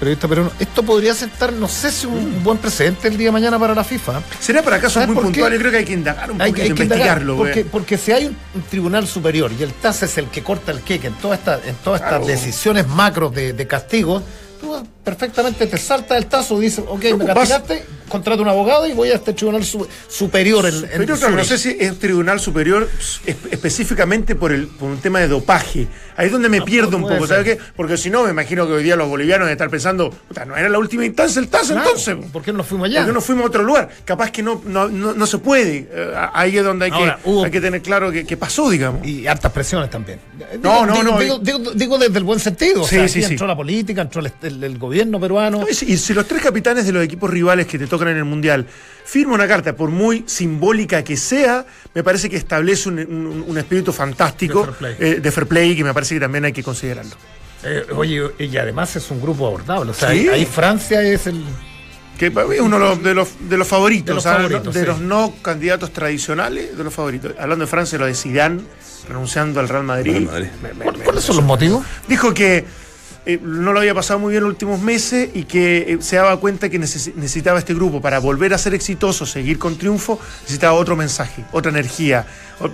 periodista peruana, esto podría sentar, no sé si un buen precedente el día de mañana para la FIFA. Será para casos ¿Sabes muy puntuales, yo creo que hay que indagar un Hay, poquito, hay que indagar, investigarlo. porque, güey. porque si hay un, un tribunal superior y el TAS es el que corta el queque en todas estas en todas estas decisiones macros de, de castigo, tú perfectamente te saltas el tazo y dices, ok, me castigaste, contrato un abogado y voy a este tribunal su- superior en, en Pero claro, no sé si es tribunal superior es- específicamente por, el, por un tema de dopaje. Ahí es donde me pierdo un poco. ¿sabes qué? Porque si no, me imagino que hoy día los bolivianos deben estar pensando, puta, no era la última instancia el TAS Claro, entonces. ¿Por qué no fuimos allá? ¿Por qué no fuimos a otro lugar? Capaz que no, no, no, no se puede. Eh, ahí es donde hay, Ahora, que, hubo- hay que tener claro que, que pasó, digamos. Y hartas presiones también. No, no, digo, no, Digo, y- digo- digo desde el buen sentido. o Sí, sea, sí, sí. entró la política, entró el, el- el gobierno peruano. No, y si- y si los tres capitanes de los equipos rivales que te tocan en el Mundial firman una carta, por muy simbólica que sea, me parece que establece un, un- un espíritu fantástico De fair eh, de fair play que me parece que también hay que considerarlo. Eh, oye, y además es un grupo abordable. O sea, Sí. ahí, Francia es el. Que es uno de los, de los, de los favoritos, De los ¿sabes? favoritos, de sí. los no candidatos tradicionales, de los favoritos. Hablando de Francia, lo de Zidane renunciando al Real Madrid. Real Madrid. Me- me- ¿Cuál- me- ¿Cuáles son los motivos? Dijo que eh, no lo había pasado muy bien los últimos meses y que eh, se daba cuenta que neces- necesitaba este grupo para volver a ser exitoso, seguir con triunfo, necesitaba otro mensaje, otra energía. O, qu-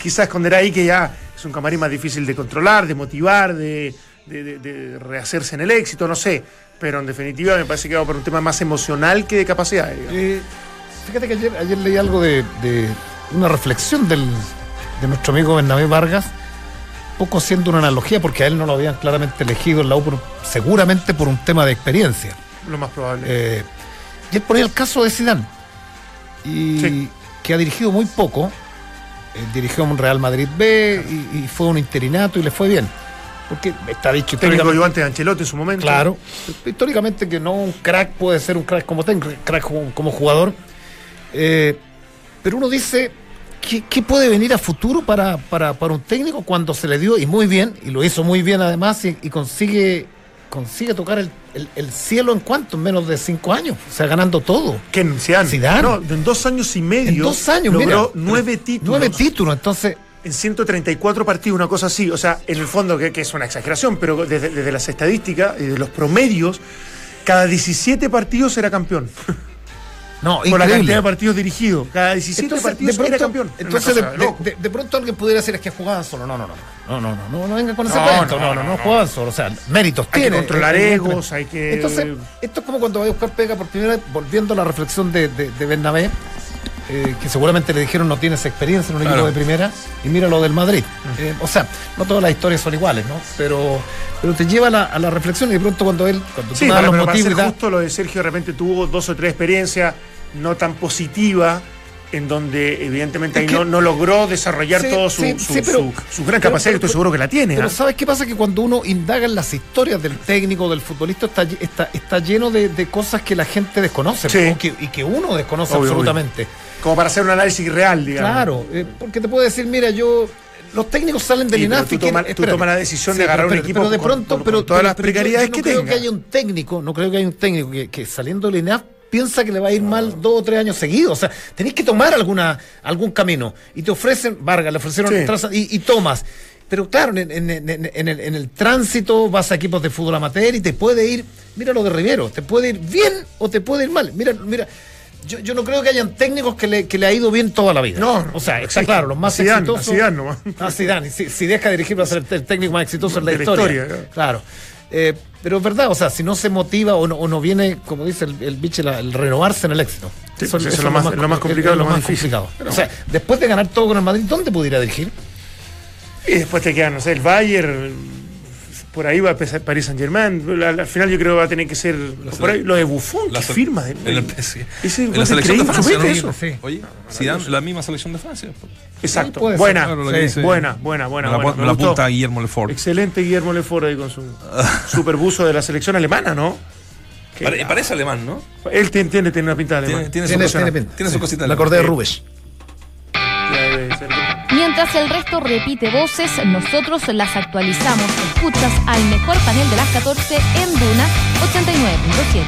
quizás esconder ahí que ya es un camarín más difícil de controlar, de motivar, de, de- rehacerse en el éxito, no sé. Pero en definitiva me parece que va por un tema más emocional que de capacidad. Eh, fíjate que ayer, ayer leí algo de una reflexión del, de nuestro amigo Bernabé Vargas, poco haciendo una analogía, porque a él no lo habían claramente elegido en la U, por- seguramente por un tema de experiencia. Lo más probable. Eh, y él ponía el caso de Zidane, y Sí. que ha dirigido muy poco, eh, dirigió un Real Madrid B y, y fue un interinato y le fue bien. Porque está dicho Técnico ayudante de Ancelotti en su momento. Claro. Históricamente que no un crack puede ser un crack como técnico, crack como, como jugador. Eh, pero uno dice, ¿qué, qué puede venir a futuro para, para, para un técnico cuando se le dio, y muy bien, y lo hizo muy bien además, y, y consigue, consigue tocar el, el- el cielo en cuánto, en menos de cinco años, o sea, ganando todo. ¿Quién? Zidane. Zidane. No, en dos años y medio. En dos años, logró mira. nueve títulos. Nueve títulos, entonces, en 134 partidos, una cosa así. O sea, en el fondo, que, que es una exageración, pero desde, desde las estadísticas y de los promedios, cada 17 partidos era campeón. no, Por la cantidad de partidos dirigidos. Cada 17 Entonces, partidos de pronto, era campeón. Entonces, de, cosa de- loco. de- de pronto alguien pudiera decir es que jugaban solo. No, no, no. No, no, no. No, no venga con ese No, cuento. no, No, no, no, jugaban solo. O sea, méritos Hay que controlar egos, hay que- Entonces, esto es como cuando va a buscar pega por primera vez, volviendo a la reflexión de, de, de Bernabé, eh, que seguramente le dijeron no tienes experiencia en un Claro. equipo de primera, y mira lo del Madrid. Eh, o sea, no todas las historias son iguales, ¿no? Pero, pero te lleva a la, a la reflexión y de pronto cuando él, cuando Sí, das pero, los pero para motivos ser justo, lo de Sergio de repente tuvo dos o tres experiencias no tan positivas, en donde evidentemente ahí que- no, no logró desarrollar Sí, todo su, sí, su, sí, pero- su- su gran capacidad, que estoy seguro que la tiene. Pero ¿ah? ¿sabes qué pasa? Que cuando uno indaga en las historias del técnico, del futbolista, está, está, está lleno de, de cosas que la gente desconoce Sí. o que- y que uno desconoce Obvio, absolutamente. Como para hacer un análisis real, digamos. Claro, eh, porque te puede decir, mira, yo... Los técnicos salen del Sí, INAF tú toma- tomas la decisión de agarrar un pero- equipo Pero de pronto, con- pero, con todas pero- las precariedades no que creo tenga. que haya un técnico, no creo que haya un técnico que, que saliendo del INAF piensa que le va a ir mal dos o tres años seguidos. O sea, tenés que tomar alguna, algún camino. Y te ofrecen, Vargas, le ofrecieron Sí. traza- y, y tomas. Pero claro, en, en- en- en- en el, en el tránsito vas a equipos de fútbol amateur y te puede ir, mira lo de Rivero, te puede ir bien o te puede ir mal. Mira, mira. Yo, yo no creo que hayan técnicos que le, que le ha ido bien toda la vida. No, no, o sea, está claro, los más Zidane, exitosos. a Zidane nomás. Ah, Zidane. Si, si deja de dirigir va a ser el técnico más exitoso en la De historia. historia, claro. Eh, pero es verdad, o sea, si no se motiva o no, o no viene, como dice el, el biche, la- el renovarse en el éxito. Sí, pues eso es lo más- lo más complicado, es lo más difícil. complicado. O sea, después de ganar todo con el Madrid, ¿dónde pudiera dirigir? Y después te queda, no sé, el Bayern, por ahí va a empezar Paris Saint Germain. Al, al final yo creo que va a tener que ser por ahí, lo de Buffon, La que firma. de- en el PSG. Ese En la selección de Francia. ¿no? eso. Sí. Oye, Zidane, la misma selección de Francia. Exacto. Sí, puede ser, buena, buena, buena, buena, me la, buena. la apunta Guillermo Lefort. Excelente Guillermo Lefort ahí con su superbuzo de la selección alemana, ¿no? Pare- parece alemán, ¿no? Él tiene, tiene, tiene una pinta de alemán. Tiene, tiene, su Tiene, cosita- tiene su cosita La alemana. De. Mientras el resto repite voces, nosotros las actualizamos. Escuchas al mejor panel de las 14 en Duna 89.7.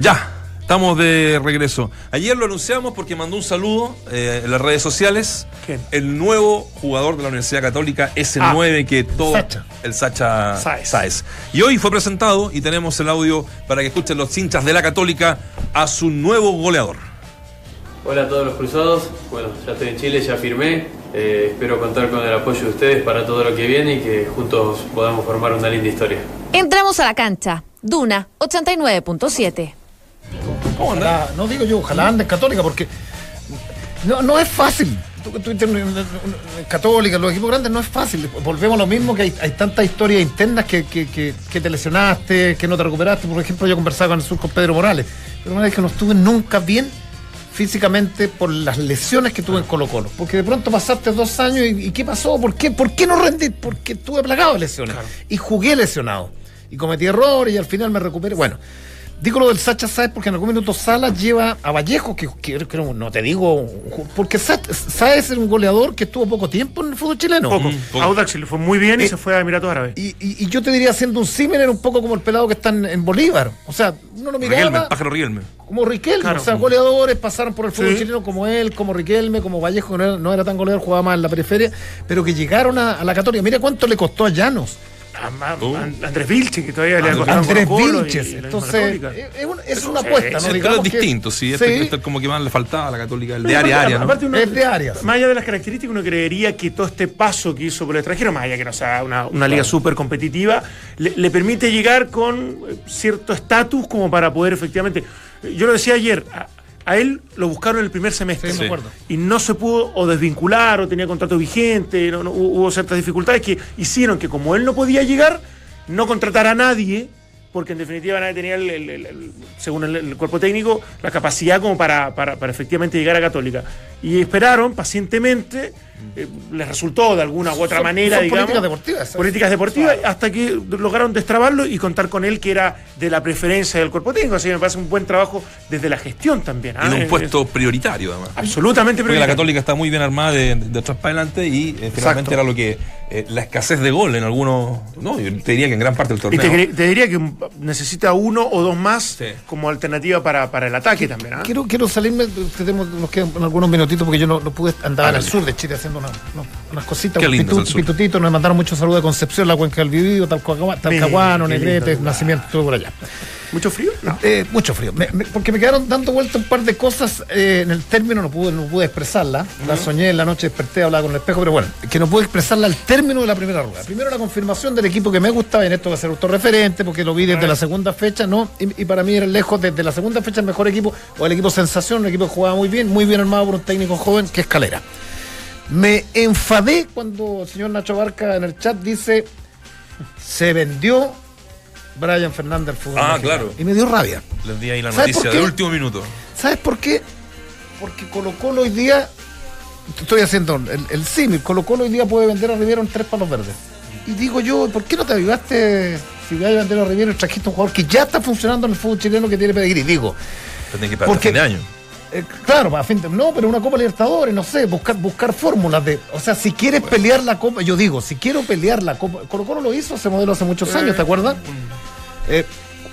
Ya, estamos de regreso. Ayer lo anunciamos porque mandó un saludo eh, en las redes sociales. ¿Quién? El nuevo jugador de la Universidad Católica, ese 9 que todo. Sacha. El Sacha Sáez. Sáez. Y hoy fue presentado y tenemos el audio para que escuchen los hinchas de la Católica a su nuevo goleador. Hola a todos los cruzados. Bueno, ya estoy en Chile, ya firmé. Eh, espero contar con el apoyo de ustedes para todo lo que viene y que juntos podamos formar una linda historia. Entramos a la cancha. Duna 89.7. Ojalá, no digo yo, ojalá ande en católica, porque no, no es fácil. Tú que estuviste en, en- en- en católica, los equipos grandes no es fácil. Volvemos a lo mismo que hay, hay tantas historias internas que, que, que- que te lesionaste, que no te recuperaste. Por ejemplo, yo conversaba con el sur con Pedro Morales, pero una vez que no estuve nunca bien físicamente por las lesiones que tuve en Colo Colo. Porque de pronto pasaste dos años y, y ¿qué pasó? ¿Por qué? ¿Por qué no rendí? Porque estuve plagado de lesiones. Y jugué lesionado. Y cometí errores y al final me recuperé. Bueno, Digo lo del Sacha Sáez porque en algún minuto Salas lleva a Vallejo, que, que no te digo, porque Sáez es un goleador que estuvo poco tiempo en el fútbol chileno. Poco. Mm, poco. Audax le fue muy bien y Eh, se fue a Emiratos Árabes. Y, y- y yo te diría, haciendo un símil, era un poco como el pelado que está en, en Bolívar. O sea, uno lo Riquelme, miraba el pájaro Riquelme. como Riquelme. Claro. O sea, goleadores pasaron por el fútbol Sí. chileno como él, como Riquelme, como Vallejo, que no era, no era tan goleador, jugaba más en la periferia, pero que llegaron a, a la Católica. Mira cuánto le costó a Llanos. A- a- Uh. a- Andrés Vilche, que todavía le ha costado Andrés Vilches. Entonces, Católica. es, es un- es una Sí, apuesta, sí, ¿no? Sí, es que- distinto, sí. Este, este es como que más le faltaba a la Católica, el de área a área, ¿no? aparte uno- Es de áreas. Más allá de las características, uno creería que todo este paso que hizo por el extranjero, más allá que no sea una, una liga súper competitiva, le, le permite llegar con eh, cierto estatus como para poder efectivamente. Yo lo decía ayer, a, él lo buscaron en el primer semestre. Sí, me acuerdo. Y no se pudo o desvincular o tenía contrato vigente, no- no- hubo ciertas dificultades que hicieron que como él no podía llegar, no contratar a nadie, porque en definitiva nadie tenía, el- el- el- el- según el, el cuerpo técnico, la capacidad como para, para- para efectivamente llegar a Católica. Y esperaron pacientemente, eh, les resultó de alguna u otra Son- manera, son digamos. políticas deportivas, ¿sabes? Políticas deportivas, hasta que lograron destrabarlo y contar con él, que era de la preferencia del cuerpo técnico. Así que me parece un buen trabajo desde la gestión también. ¿ah? En un Es- puesto prioritario, además. absolutamente Porque la prioritario. Católica está muy bien armada de, de atrás para adelante y eh, finalmente era lo que. eh, la escasez de gol en algunos. No, yo te diría que en gran parte del Y torneo. te, te diría que necesita uno o dos más Sí. como alternativa para, para el ataque también. ¿ah? Quiero, quiero salirme, tenemos- nos quedan algunos minutitos porque yo no, no pude andar Hágale. sur de Chile haciendo una- no, unas cositas, Qué un lindo pitutito, nos mandaron muchos saludos de Concepción, la Cuenca del Vivido, Talcahuano, Negrete. Nacimiento, todo por allá. ¿Mucho frío? No. Eh, mucho frío, Me- me- porque me quedaron dando vuelta un par de cosas eh, en el término, no pude, no pude expresarla, la soñé en la noche, desperté, hablaba con el espejo, pero bueno, que no pude expresarla al término de la primera rueda. Primero la confirmación del equipo que me gustaba, y en esto va a ser autorreferente, porque lo vi desde la segunda fecha, ¿no? Y, y para mí era lejos desde la segunda fecha el mejor equipo, o el equipo sensación, un equipo que jugaba muy bien, muy bien armado por un técnico joven, que es Calera. Me enfadé cuando el señor Nacho Barca en el chat dice, se vendió Brian Fernández al fútbol. Ah, mexicano". claro. Y me dio rabia. Les di ahí la ¿Sabes por noticia qué? de último minuto. ¿Sabes por qué? Porque Colo Colo hoy día, estoy haciendo el, el símil, Colo Colo hoy día puede vender a Riviero en tres palos verdes. Y digo yo, ¿por qué no te avivaste si vas a vender a Riviero y trajiste un jugador que ya está funcionando en el fútbol chileno que tiene pedigrí? Digo, que Porque- hasta fin de año. Eh, claro, a fin de- no, pero una Copa Libertadores, no sé, buscar, buscar fórmulas de. O sea, si quieres pelear la Copa, yo digo, si quiero pelear la Copa. Colo Colo lo hizo ese modelo hace muchos años, ¿te acuerdas? Eh,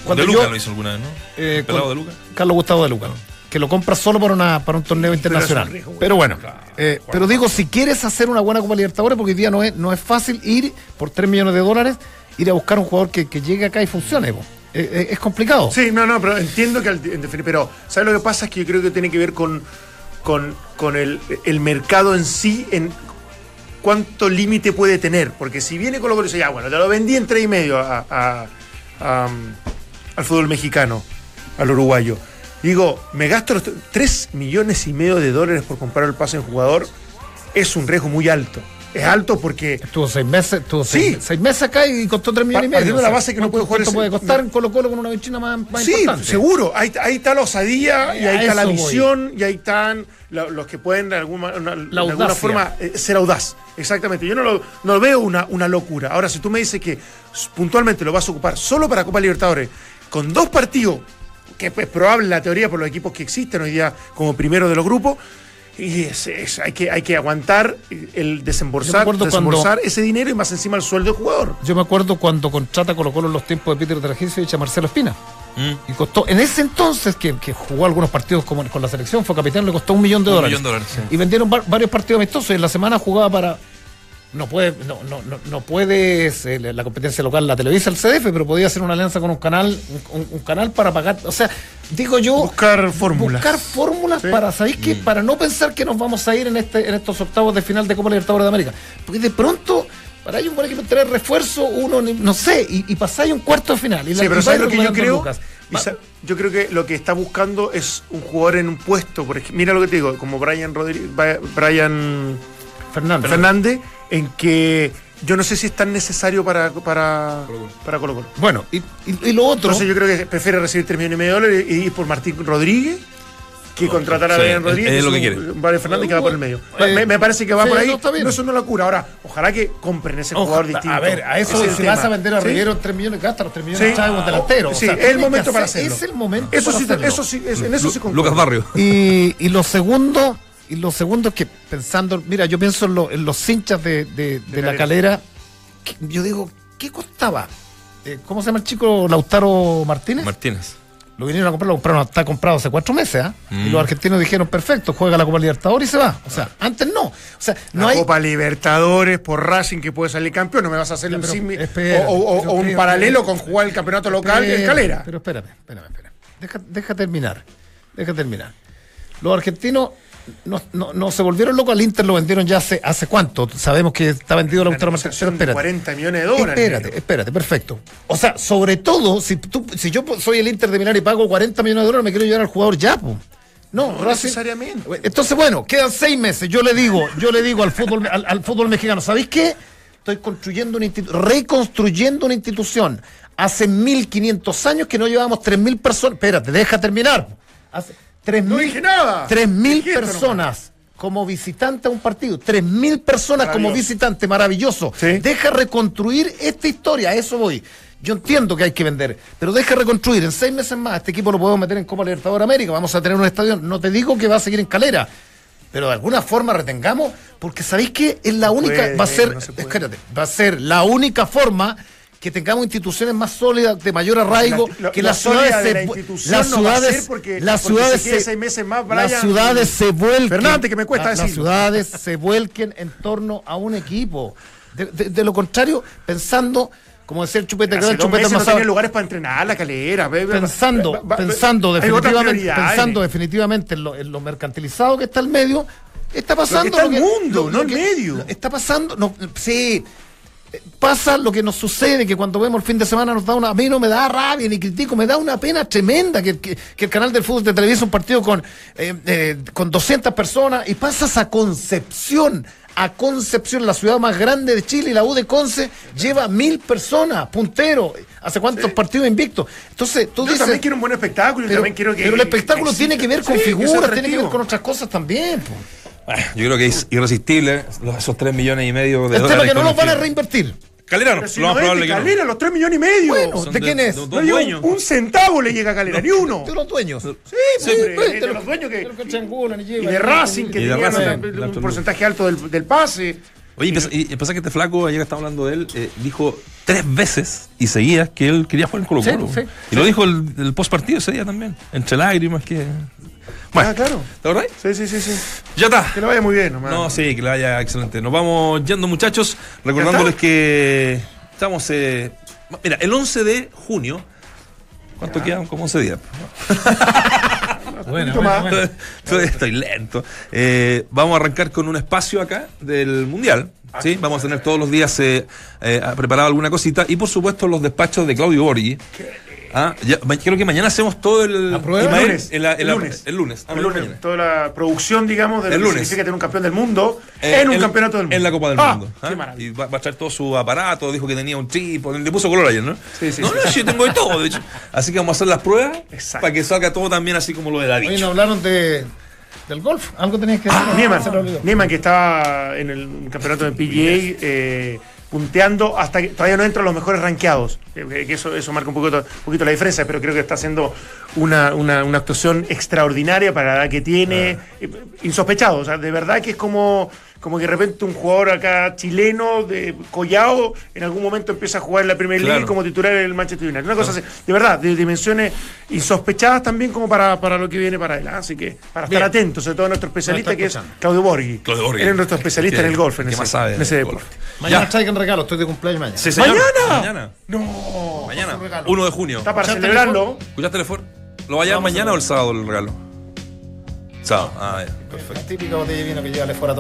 De yo- Luca lo hizo alguna vez, ¿no? eh, ¿El pelado con- de Luca? Carlos Gustavo de Luca. Que lo compra solo para, una, para un torneo internacional. riesgo, Pero bueno, claro, eh, pero digo, si quieres hacer una buena Copa Libertadores, porque hoy día no es, no es fácil ir por 3 millones de dólares, ir a buscar un jugador que, que llegue acá y funcione. po. Eh, eh, es complicado. Sí, no, no, pero entiendo que al- pero ¿sabes lo que pasa? Es que yo creo que tiene que ver con, con, con el, el mercado en sí, en cuánto límite puede tener. Porque si viene Colo Colo y dice, ya, bueno, te lo vendí en tres y medio a- a- a, um, al fútbol mexicano, al uruguayo. Digo, me gasto los 3 millones y medio de dólares por comprar el pase en jugador, es un riesgo muy alto. Es alto porque Estuvo seis meses, estuvo Sí. seis, seis meses acá y costó 3 millones y medio. La base que no puede jugar ¿Cuánto ese- puede costar en Colo Colo con una vecina más, más Sí, importante? seguro. Ahí, ahí está la osadía, y A ahí está la voy. visión, y ahí están la- los que pueden de alguna, una- de alguna forma eh, ser audaz. Exactamente. Yo no lo, no lo veo una, una locura. Ahora, si tú me dices que puntualmente lo vas a ocupar solo para Copa Libertadores, con dos partidos, que es probable en la teoría por los equipos que existen hoy día como primero de los grupos, y es- es- hay, que, hay que aguantar el desembolsar, desembolsar ese dinero y más encima el sueldo del jugador. Yo me acuerdo cuando contrata Colo Colo en los tiempos de Peter Dragicevic a Marcelo Espina. Mm. Y costó, en ese entonces, que, que jugó algunos partidos como con la selección, fue capitán, le costó un millón de Un dólares. millón de dólares, sí. Y vendieron va- varios partidos amistosos y en la semana jugaba para. No puede, no, no, no, no puedes, eh, la competencia local la televisa el CDF, pero podía hacer una alianza con un canal, un, canal para pagar. O sea, digo yo. Buscar fórmulas. Buscar fórmulas Sí. para, ¿sabéis qué? Para no pensar que nos vamos a ir en este, en estos octavos de final de Copa Libertadores de América. Porque de pronto, para un buen equipo traer refuerzo, uno, no sé, y, y pasáis un cuarto de final. Y la- Sí, pero y ¿sabes lo que yo creo? yo creo que lo que está buscando es un jugador en un puesto. Por ejemplo, mira lo que te digo, como Brian Rodríguez, Brian Fernández. Fernández, en que yo no sé si es tan necesario para, para, para Colo Colo. Bueno, y, y- y lo otro. Entonces yo creo que prefiere recibir 3 millones y medio de dólares y ir por Martín Rodríguez que contratar a Sí, Brian Rodríguez. es lo que quiere. Mario Fernández que va por el medio. Eh, me, me parece que va sí, por ahí. no. No, eso no es locura. Ahora, ojalá que compren ese jugador distinto. A ver, a eso, es tema. vas a vender a ¿Sí? Riguero 3 millones, gasta los 3 millones Sí. de Chávez, un delantero. Sí, O sea, es el momento para hacer- hacerlo. Es el momento Eso para sí, hacerlo. eso sí, es- en eso sí concuerdo. Lucas Barrio. Y, y lo segundo, y lo segundo es que pensando, mira, yo pienso en, lo- en los hinchas de, de- de la calera, que yo digo, ¿qué costaba? Eh, ¿Cómo se llama el chico Lautaro Martínez? Martínez. lo vinieron a comprar, lo compraron, está comprado hace cuatro meses, ¿ah? Mm. Y los argentinos dijeron, perfecto, juega la Copa Libertadores y se va. O sea, antes no. O sea, no la hay. Copa Libertadores por Racing que puede salir campeón, no me vas a hacer Ya, un pero simi- espera, o, o- pero o un paralelo espera. con jugar el campeonato local Espera, escalera. Pero espérame, espérame, espérame. Deja, deja terminar. Deja terminar. Los argentinos no, no, no se volvieron locos al Inter, lo vendieron ya hace, hace cuánto. Sabemos que está vendido la Lautaro Martínez. Pero espérate. 40 millones de dólares. Espérate, espérate, perfecto. O sea, sobre todo, si tú, si yo soy el Inter de Milán y pago 40 millones de dólares, me quiero llevar al jugador ya, po. No, No Racing- necesariamente. Entonces, bueno, quedan seis meses. Yo le digo, yo le digo al fútbol, al, al fútbol mexicano, ¿sabéis qué? Estoy construyendo una institución, reconstruyendo una institución. Hace 1500 años que no llevábamos 3000 personas. Espérate, deja terminar. Hace 3000 No dije nada. 3000 Dije esto personas como visitante a un partido. 3000 personas como visitante, maravilloso. Sí. Deja reconstruir esta historia, a eso voy. Yo entiendo que hay que vender, pero deja reconstruir. En seis meses más, este equipo lo podemos meter en Copa Libertadores América. Vamos a tener un estadio. No te digo que va a seguir en calera, pero de alguna forma retengamos, porque sabéis que es la única. puede, va a ser. no se puede. espérate, va a ser la única forma que tengamos instituciones más sólidas, de mayor arraigo, La- lo- que lo las ciudades se, la las ciudades, porque- las porque ciudades si se- seis meses más, las ciudades se vuelquen. Fernández, que me cuesta la- Las ciudades se vuelquen en torno a un equipo. De, de- de lo contrario, pensando, como decía el chupete, que Hace el dos chupete meses no lugares para entrenar la calera. pensando, va- va- pensando definitivamente, pensando definitivamente en lo, en lo mercantilizado que está el medio, está pasando está el mundo, no el medio. lo- está pasando, no, sí, pasa lo que nos sucede, que cuando vemos el fin de semana nos da una, a mí no me da rabia ni critico, me da una pena tremenda que, que- que el canal del fútbol te televisa un partido con, eh, eh, con 200 personas y pasas a Concepción, a Concepción, la ciudad más grande de Chile, y la U de Conce lleva mil personas, puntero, hace cuántos partidos invictos. Entonces, tú Yo dices... también quiero un buen espectáculo. yo pero, también quiero que, pero el espectáculo tiene que ver con. Sí, figuras, tiene que ver con otras cosas también. po. Bueno, yo creo que es irresistible los- esos 3 millones y medio de El tema dólares. es que no los van a reinvertir. Calera no, si lo más no es probable de que no. Calera, los 3 millones y medio. Bueno, ¿de quién es? de no dueños. un, un centavo le llega a Calera, ni uno. De los dueños. Sí, Sí, hombre, pues, de, de los los- dueños que, de y de Racing, que de Racing, un, porcentaje alto del, del pase. Oye, y pasa que este flaco, ayer que estaba hablando de él, eh, dijo tres veces y seguía que él quería jugar en Colo Colo. Sí, sí, y lo dijo el, el post partido ese día también, entre lágrimas que... Bueno, Ah, claro. ¿te acordás? Sí, sí, sí, sí. Ya está. Que le vaya muy bien, nomás. No, sí, que le vaya excelente. Nos vamos yendo, muchachos, recordándoles que estamos. eh, mira, el 11 de junio. ¿Cuánto quedan? Como 11 días. Bueno. Todavía Estoy lento. Eh, vamos a arrancar con un espacio acá del Mundial. ¿sí? Vamos a tener todos los días eh, eh, preparado alguna cosita. Y por supuesto, los despachos de Claudio Borghi. Ah, ya- creo que mañana hacemos todo el. ¿La prueba? El lunes. El lunes. El lunes. Ah, El lunes, mañana. toda la producción, digamos, de lo que lunes. significa tener un campeón del mundo Eh, en un campeonato del mundo. En la Copa del Ah, Mundo. qué ¿ah? maravilla. Y va, va a traer todo su aparato, dijo que tenía un trípode, le puso color ayer, ¿no? Sí, sí, no, sí. no, sí, yo tengo de todo, de hecho. Así que vamos a hacer las pruebas Exacto. para que salga todo también así como lo de David. Oye, no hablaron de, del golf. Algo tenías que decir. Ah. Nieman, que estaba en el campeonato de PGA eh, punteando hasta que todavía no entra a los mejores rankeados. Que, que eso, eso marca un poquito, un poquito la diferencia, pero creo que está haciendo una, una, una actuación extraordinaria para la edad que tiene. Eh, Insospechado, o sea, de verdad que es como, como que de repente un jugador acá chileno de Collao en algún momento empieza a jugar en la Premier League Claro. como titular en el Manchester United. Una cosa así, de verdad, de dimensiones insospechadas también como para, para lo que viene para él. ¿ah? Así que para estar atentos, sobre todo nuestro especialista que es. Claudio Borghi. Claudio Borghi. Él es nuestro especialista Que- en el golf, en ese, más sabe en ese deporte. golf. Mañana Ya. traigan regalo, estoy de cumpleaños mañana. Sí, señor. ¿Mañana? Mañana. No. Mañana. un regalo. 1 de junio. Está para ¿Escuchaste celebrarlo. ¿Escuchaste el for? ¿Lo va a llevar Vamos a mañana o el sábado el regalo? Sábado. Ah, ya. Perfecto. La típica botella de vino que lleva fuera